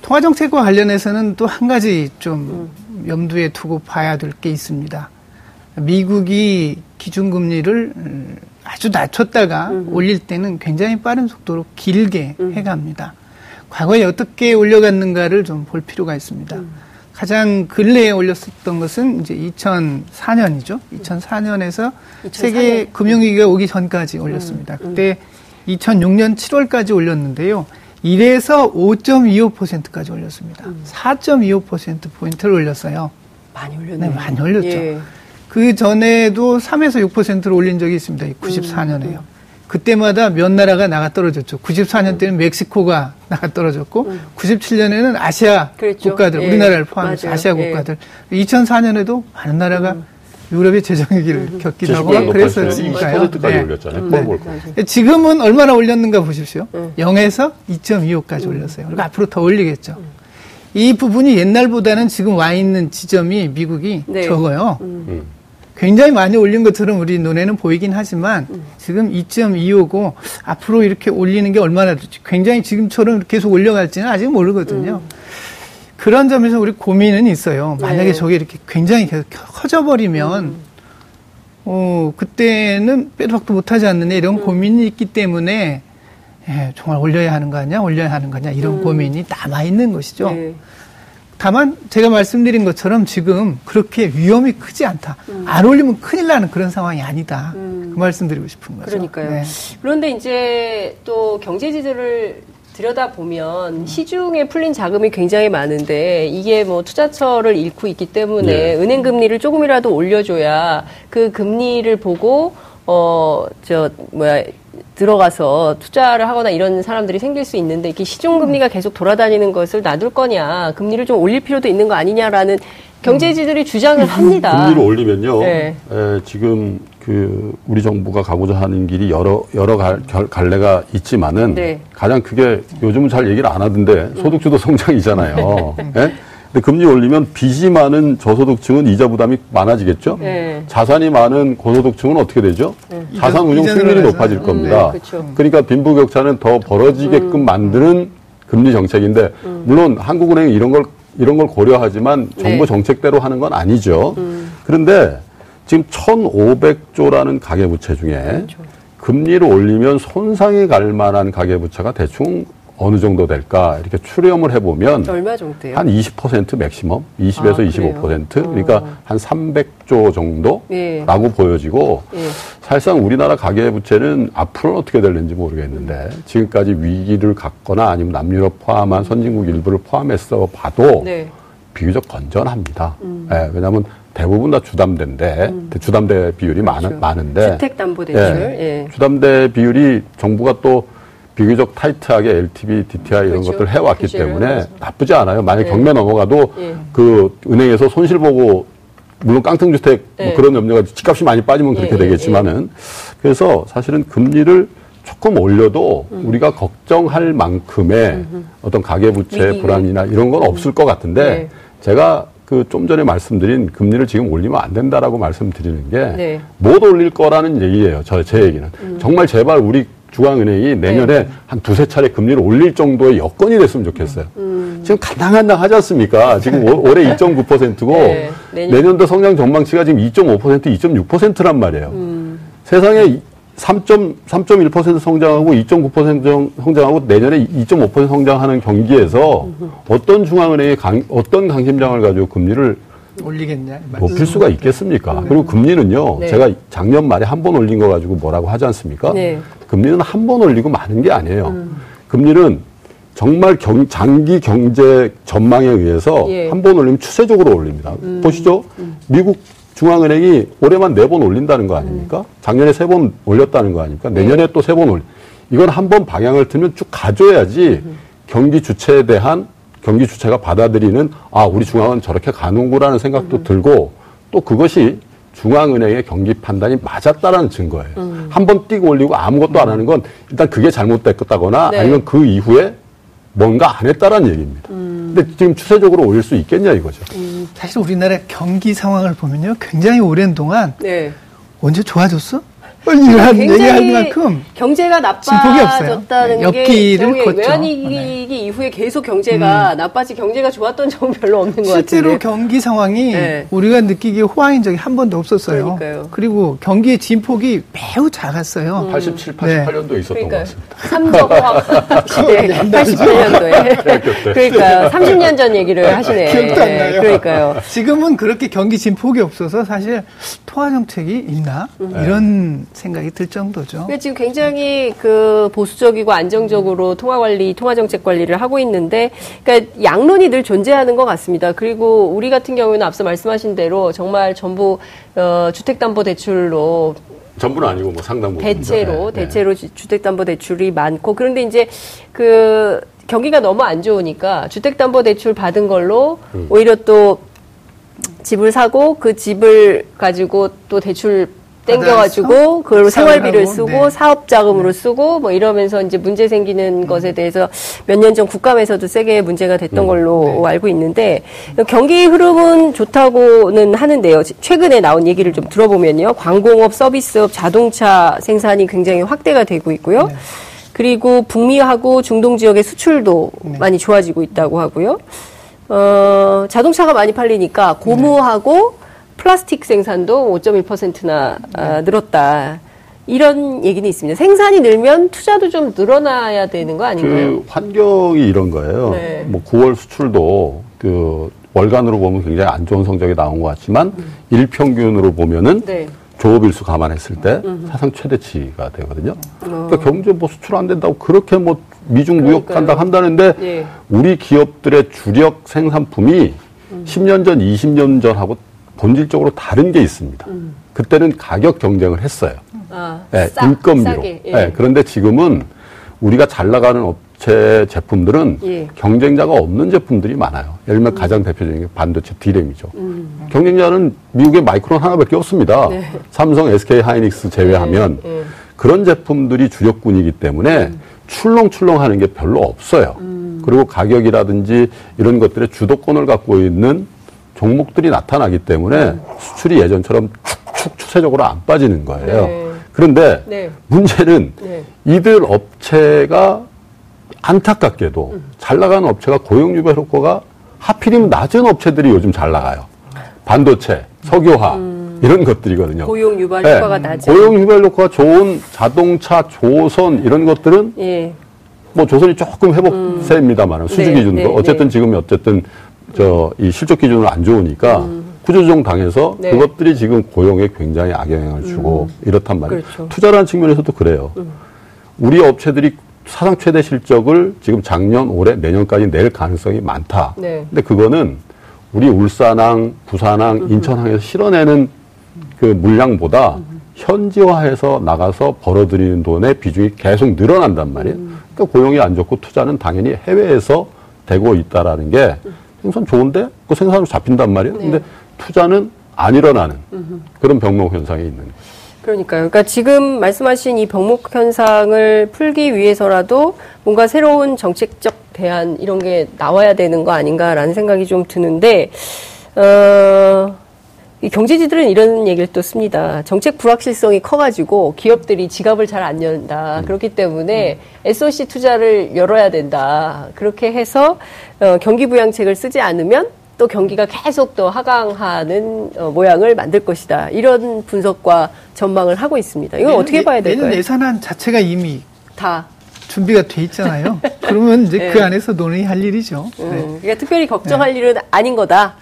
Speaker 5: 통화 정책과 관련해서는 또 한 가지 좀
Speaker 2: 음.
Speaker 5: 염두에 두고 봐야 될 게 있습니다. 미국이 기준금리를 음, 아주 낮췄다가 올릴 때는 굉장히 빠른 속도로 길게
Speaker 2: 음.
Speaker 5: 해갑니다. 과거에 어떻게 올려갔는가를 좀 볼 필요가 있습니다.
Speaker 2: 음.
Speaker 5: 가장 근래에 올렸었던 것은 이제 2004년이죠. 2004년에서
Speaker 2: 2004년.
Speaker 5: 세계 금융위기가 오기 전까지 올렸습니다. 그때 2006년 7월까지 올렸는데요. 1에서 5.25%까지 올렸습니다. 4.25% 포인트를 올렸어요.
Speaker 2: 많이 올렸네요.
Speaker 5: 네, 많이 올렸죠.
Speaker 2: 예.
Speaker 5: 그 전에도 3에서 6%를 올린 적이 있습니다. 94년에요. 그때마다 몇 나라가 나가 떨어졌죠. 94년 때는 멕시코가 나가 떨어졌고, 97년에는 아시아
Speaker 2: 그랬죠.
Speaker 5: 국가들,
Speaker 2: 예.
Speaker 5: 우리나라를 포함해서
Speaker 2: 맞아요.
Speaker 5: 아시아
Speaker 2: 예.
Speaker 5: 국가들. 2004년에도 많은 나라가 유럽의 재정위기를 겪기도 하고
Speaker 6: 70%
Speaker 5: 그랬었으니까요.
Speaker 6: 20%까지
Speaker 5: 네.
Speaker 6: 올렸잖아요. 거.
Speaker 5: 지금은 얼마나 올렸는가 보십시오.
Speaker 2: 음.
Speaker 5: 0에서 2.25까지 올렸어요. 그리고 앞으로 더 올리겠죠. 이 부분이 옛날보다는 지금 와 있는 지점이 미국이
Speaker 2: 네.
Speaker 5: 적어요.
Speaker 6: 음.
Speaker 5: 굉장히 많이 올린 것처럼 우리 눈에는 보이긴 하지만
Speaker 2: 음.
Speaker 5: 지금 2.25고 앞으로 이렇게 올리는 게 얼마나 될지 굉장히 지금처럼 계속 올려갈지는 아직 모르거든요. 그런 점에서 우리 고민은 있어요. 만약에
Speaker 2: 음. 네.
Speaker 5: 저게 이렇게 굉장히 계속 커져버리면
Speaker 2: 음.
Speaker 5: 어, 그때는 빼도 박도 못하지 않느냐 이런 고민이 있기 때문에 예, 정말 올려야 하는 거 아니야? 올려야 하는 거냐? 이런 고민이 남아 있는 것이죠.
Speaker 2: 네.
Speaker 5: 다만 제가 말씀드린 것처럼 지금 그렇게 위험이 크지 않다. 안 올리면 큰일 나는 그런 상황이 아니다.
Speaker 2: 음.
Speaker 5: 그 말씀드리고 싶은 거죠.
Speaker 2: 그러니까요.
Speaker 5: 네.
Speaker 2: 그런데 이제 또 경제지들을 들여다 보면 시중에 풀린 자금이 굉장히 많은데 이게 뭐 투자처를 잃고 있기 때문에
Speaker 6: 네.
Speaker 2: 은행 금리를 조금이라도 올려줘야 그 금리를 보고 어 저 뭐야 들어가서 투자를 하거나 이런 사람들이 생길 수 있는데 이렇게 시중 금리가 계속 돌아다니는 것을 놔둘 거냐 금리를 좀 올릴 필요도 있는 거 아니냐라는 경제지들이 주장을 합니다.
Speaker 6: 금리를 올리면요.
Speaker 2: 네.
Speaker 6: 에, 지금 그 우리 정부가 가고자 하는 길이 여러 여러 갈, 결- 갈래가 있지만은
Speaker 2: 네.
Speaker 6: 가장 크게 요즘은 잘 얘기를 안 하던데 소득주도 성장이잖아요. 예? 근데 금리 올리면 빚이 많은 저소득층은 이자 부담이 많아지겠죠.
Speaker 2: 네.
Speaker 6: 자산이 많은 고소득층은 어떻게 되죠? 자산 운용 수익률이. 높아질
Speaker 5: 음,
Speaker 6: 겁니다.
Speaker 2: 네, 그쵸.
Speaker 6: 그러니까 빈부격차는 더 벌어지게끔 만드는 금리 정책인데 물론 한국은행이 이런 걸 이런 걸 고려하지만 정부
Speaker 2: 네.
Speaker 6: 정책대로 하는 건 아니죠. 그런데 지금 1,500조라는 가계부채 중에 금리를 올리면 손상이 갈 만한 가계부채가 대충 어느 정도 될까 이렇게 추렴을 해보면
Speaker 2: 얼마 정도 돼요?
Speaker 6: 한 20% 맥시멈, 20에서
Speaker 2: 아, 그래요?
Speaker 6: 25%, 그러니까 한 300조 정도라고
Speaker 2: 예.
Speaker 6: 보여지고
Speaker 2: 예.
Speaker 6: 사실상 우리나라 가계부채는 앞으로는 어떻게 될는지 모르겠는데 지금까지 위기를 갖거나 아니면 남유럽 포함한 선진국 일부를 포함해서 봐도
Speaker 2: 네.
Speaker 6: 비교적 건전합니다. 예, 왜냐하면 대부분 다 주담대인데 주담대 비율이 많,
Speaker 2: 음. 그렇죠.
Speaker 6: 많은데
Speaker 2: 주택담보대출. 예.
Speaker 6: 주담대 비율이 정부가 또 비교적 타이트하게 LTV, DTI 이런
Speaker 2: 그렇죠.
Speaker 6: 것들 해왔기
Speaker 2: 규제를
Speaker 6: 때문에
Speaker 2: 하면서.
Speaker 6: 나쁘지 않아요. 만약
Speaker 2: 예.
Speaker 6: 경매 넘어가도
Speaker 2: 예.
Speaker 6: 그 은행에서 손실 보고 물론 깡통주택 뭐
Speaker 2: 예.
Speaker 6: 그런 염려가 집값이 많이 빠지면 그렇게
Speaker 2: 예, 예,
Speaker 6: 되겠지만은 그래서 사실은 금리를 조금 올려도 우리가 걱정할 만큼의 어떤 가계부채
Speaker 2: 음. 위기가
Speaker 6: 불안이나 이런 건 없을 것 같은데
Speaker 2: 네.
Speaker 6: 제가 그좀 전에 말씀드린 금리를 지금 올리면 안 된다라고 말씀드리는 게
Speaker 2: 네.
Speaker 6: 못 올릴 거라는 얘기예요. 저, 제 얘기는. 정말 제발 우리 중앙은행이 내년에
Speaker 2: 네.
Speaker 6: 한 두세 차례 금리를 올릴 정도의 여건이 됐으면 좋겠어요.
Speaker 2: 음.
Speaker 6: 지금 간당간당 하지 않습니까? 지금 올- 올해 2.9%고
Speaker 2: 네, 내년-
Speaker 6: 내년 도 성장 전망치가 지금 2.5%, 2.6%란 말이에요.
Speaker 2: 음.
Speaker 6: 세상에 3.3.1% 성장하고 2.9% 정- 성장하고 내년에 2.5% 성장하는 경기에서 어떤 중앙은행이 강, 어떤 강심장을 가지고 금리를
Speaker 5: 올리겠냐? 이
Speaker 6: 높일
Speaker 5: 말씀.
Speaker 6: 수가 있겠습니까? 그리고 금리는요,
Speaker 2: 네.
Speaker 6: 제가 작년 말에 한 번 올린 거 가지고 뭐라고 하지 않습니까?
Speaker 2: 네.
Speaker 6: 금리는 한 번 올리고 마는 게 아니에요. 금리는 정말 경- 장기 경제 전망에 의해서
Speaker 2: 예.
Speaker 6: 한번 올리면 추세적으로 올립니다. 보시죠. 미국 중앙은행이 올해만 네 번 올린다는 거 아닙니까? 작년에 세 번 올렸다는 거 아닙니까? 내년에 또세 번 올. 이건 한 번 방향을 틀면 쭉 가줘야지 경기 주체에 대한 경기 주체가 받아들이는 아 우리 중앙은 저렇게 가는구라는 생각도 들고 또 그것이 중앙은행의 경기 판단이 맞았다라는 증거예요. 한번 뛰고 올리고 아무것도 안 하는 건 일단 그게 잘못됐다거나
Speaker 2: 네.
Speaker 6: 아니면 그 이후에 뭔가 안 했다라는 얘기입니다. 근데 지금 추세적으로 올릴 수 있겠냐 이거죠.
Speaker 5: 사실 우리나라 경기 상황을 보면요. 굉장히 오랜 동안
Speaker 2: 네.
Speaker 5: 언제 좋아졌어? 이런 얘기할
Speaker 2: 굉장히
Speaker 5: 만큼
Speaker 2: 경제가. 나빠졌다는
Speaker 5: 네,
Speaker 2: 게. 외환위기
Speaker 5: 네.
Speaker 2: 이후에 계속 경제가 나빠지 경제가 좋았던 적은 별로 없는 것
Speaker 5: 실제로
Speaker 2: 같은데.
Speaker 5: 경기 상황이
Speaker 2: 네.
Speaker 5: 우리가 느끼기에 호황인 적이 한 번도 없었어요.
Speaker 2: 그러니까요.
Speaker 5: 리고 경기의 진폭이 매우 작았어요.
Speaker 6: 87,
Speaker 5: 네.
Speaker 6: 88년도에 있었던 것
Speaker 2: 그러니까요.
Speaker 6: 같습니다.
Speaker 2: 삼성화학 시대 88년도에. 그러니까요. 30년 전 얘기를 하시네.
Speaker 5: 기억도 안 나요.
Speaker 2: 그러니까요.
Speaker 5: 지금은 그렇게 경기 진폭이 없어서 사실 통화 정책이 있나 이런 생각이 들 정도죠.
Speaker 2: 근데 지금 굉장히 그 보수적이고 안정적으로 통화 관리, 통화 정책 관리를 하고 있는데, 그러니까 양론이 늘 존재하는 것 같습니다. 그리고 우리 같은 경우에는 앞서 말씀하신 대로 정말 전부 어, 주택담보대출로
Speaker 6: 전부는 아니고 뭐 상당 부분
Speaker 2: 대체로
Speaker 6: 네, 네.
Speaker 2: 대체로 주- 주택담보대출이 많고 그런데 이제 그 경기가 너무 안 좋으니까 주택담보대출 받은 걸로
Speaker 6: 음.
Speaker 2: 오히려 또 집을 사고 그 집을 가지고 또 대출 땡겨가지고 그걸로 생활비를 쓰고
Speaker 5: 네.
Speaker 2: 사업 자금으로 쓰고 뭐 이러면서 이제 문제 생기는
Speaker 5: 음.
Speaker 2: 것에 대해서 몇 년 전 국감에서도 세게 문제가 됐던
Speaker 6: 음.
Speaker 2: 걸로
Speaker 5: 네.
Speaker 2: 알고 있는데 경기 흐름은 좋다고는 하는데요. 최근에 나온 얘기를 좀 들어보면요. 광공업, 서비스업, 자동차 생산이 굉장히 확대가 되고 있고요.
Speaker 5: 네.
Speaker 2: 그리고 북미하고 중동 지역의 수출도
Speaker 5: 네.
Speaker 2: 많이 좋아지고 있다고 하고요. 어, 자동차가 많이 팔리니까 고무하고 플라스틱 생산도 5.1%나 아, 늘었다. 이런 얘기는 있습니다. 생산이 늘면 투자도 좀 늘어나야 되는 거 아닌가요?
Speaker 6: 그 환경이 이런 거예요.
Speaker 2: 네.
Speaker 6: 뭐 9월 수출도 그 월간으로 보면 굉장히 안 좋은 성적이 나온 것 같지만 일평균으로 보면은
Speaker 2: 네.
Speaker 6: 조업일수 감안했을 때 사상 최대치가 되거든요. 그러니까 경제 뭐 수출 안 된다고 그렇게 뭐 미중 무역. 한다 한다는데
Speaker 2: 예.
Speaker 6: 우리 기업들의 주력 생산품이 10년 전, 20년 전하고 본질적으로 다른 게 있습니다. 그때는 가격 경쟁을 했어요.
Speaker 2: 아,
Speaker 6: 예,
Speaker 2: 싸,
Speaker 6: 인건비로.
Speaker 2: 예.
Speaker 6: 예, 그런데 지금은 우리가 잘 나가는 업체 제품들은
Speaker 2: 예.
Speaker 6: 경쟁자가 없는 제품들이 많아요. 예를 들면 가장 대표적인 게 반도체 디램이죠.
Speaker 2: 음.
Speaker 6: 경쟁자는 미국의 마이크론 하나밖에 없습니다. 삼성, SK 하이닉스 제외하면
Speaker 2: 네, 네.
Speaker 6: 그런 제품들이 주력군이기 때문에
Speaker 2: 음.
Speaker 6: 출렁출렁 하는 게 별로 없어요. 그리고 가격이라든지 이런 것들의 주도권을 갖고 있는 종목들이 나타나기 때문에
Speaker 2: 음.
Speaker 6: 수출이 예전처럼 축축 추세적으로 안 빠지는 거예요.
Speaker 2: 네.
Speaker 6: 그런데
Speaker 2: 네.
Speaker 6: 문제는
Speaker 2: 네.
Speaker 6: 이들 업체가 안타깝게도 잘 나가는 업체가 고용 유발 효과가 하필이면 낮은 업체들이 요즘 잘 나가요. 반도체, 석유화 이런 것들이거든요.
Speaker 2: 음. 고용 유발
Speaker 6: 네.
Speaker 2: 효과가 낮은.
Speaker 6: 고용 유발 효과가 좋은 자동차, 조선 이런 것들은
Speaker 2: 예.
Speaker 6: 뭐 조선이 조금 회복세입니다만 수주
Speaker 2: 네,
Speaker 6: 기준도
Speaker 2: 네,
Speaker 6: 어쨌든
Speaker 2: 네.
Speaker 6: 지금 어쨌든 저 이 실적 기준은 안 좋으니까 구조조정 당해서
Speaker 2: 음. 네.
Speaker 6: 그것들이 지금 고용에 굉장히 악영향을 주고 이렇단 말이에요.
Speaker 2: 그렇죠. 음.
Speaker 6: 투자라는 측면에서도 그래요. 우리 업체들이 사상 최대 실적을 지금 작년, 올해, 내년까지 낼 가능성이 많다.
Speaker 2: 네.
Speaker 6: 근데 그거는 우리 울산항, 부산항, 인천항에서 실어내는 그 물량보다 현지화해서 나가서 벌어들이는 돈의 비중이 계속 늘어난단 말이에요. 그러니까 고용이 안 좋고 투자는 당연히 해외에서 되고 있다라는 게 생산 좋은데 그 생산으로 잡힌단 말이에요. 근데 투자는 안 일어나는 그런 병목 현상이 있는 거죠.
Speaker 2: 그러니까요. 그러니까 지금 말씀하신 이 병목 현상을 풀기 위해서라도 뭔가 새로운 정책적 대안 이런 게 나와야 되는 거 아닌가라는 생각이 좀 드는데 어. 이 경제지들은 이런 얘기를 또 씁니다. 정책 불확실성이 커가지고 기업들이 지갑을 잘 안 연다. 그렇기 때문에 SOC 투자를 열어야 된다. 그렇게 해서 어, 경기 부양책을 쓰지 않으면 또 경기가 계속 더 하강하는 어, 모양을 만들 것이다. 이런 분석과 전망을 하고 있습니다. 이건 어떻게 봐야
Speaker 5: 내년
Speaker 2: 될까요?
Speaker 5: 예산안 자체가 이미
Speaker 2: 다.
Speaker 5: 준비가 돼 있잖아요. 그러면 이제
Speaker 2: 네.
Speaker 5: 그 안에서 논의할 일이죠.
Speaker 2: 음,
Speaker 5: 네.
Speaker 2: 그러니까 특별히 걱정할 일은 아닌 거다.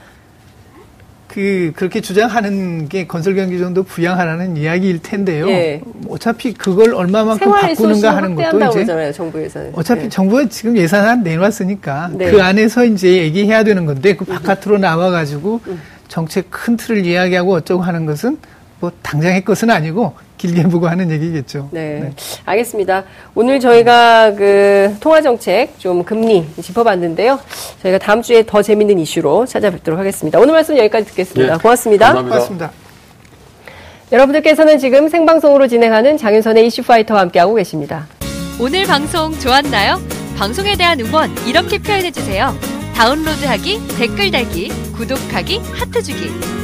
Speaker 5: 그 그렇게 주장하는 게 건설 경기 정도 부양하라는 이야기일 텐데요.
Speaker 2: 예.
Speaker 5: 어차피 그걸 얼마만큼 바꾸는가 하는 것도 이제
Speaker 2: 그러잖아요. 정부에서는.
Speaker 5: 어차피
Speaker 2: 네.
Speaker 5: 정부가 지금 예산안 내놨으니까
Speaker 2: 네. 음.
Speaker 5: 그 안에서 이제 얘기해야 되는 건데 그 바깥으로 나와 가지고 정책 큰 틀을 이야기하고 어쩌고 하는 것은 뭐 당장의 것은 아니고 길게 보고 하는 얘기겠죠.
Speaker 2: 네. 알겠습니다. 오늘 저희가 그 통화 정책 좀 금리 짚어봤는데요. 저희가 다음 주에 더 재밌는 이슈로 찾아뵙도록 하겠습니다. 오늘 말씀 여기까지 듣겠습니다.
Speaker 6: 예,
Speaker 2: 고맙습니다.
Speaker 6: 감사합니다.
Speaker 5: 고맙습니다.
Speaker 2: 여러분들께서는 지금 생방송으로 진행하는 장윤선의 이슈파이터와 함께하고 계십니다.
Speaker 7: 오늘 방송 좋았나요? 방송에 대한 응원 이렇게 표현해주세요. 다운로드하기, 댓글 달기, 구독하기, 하트 주기.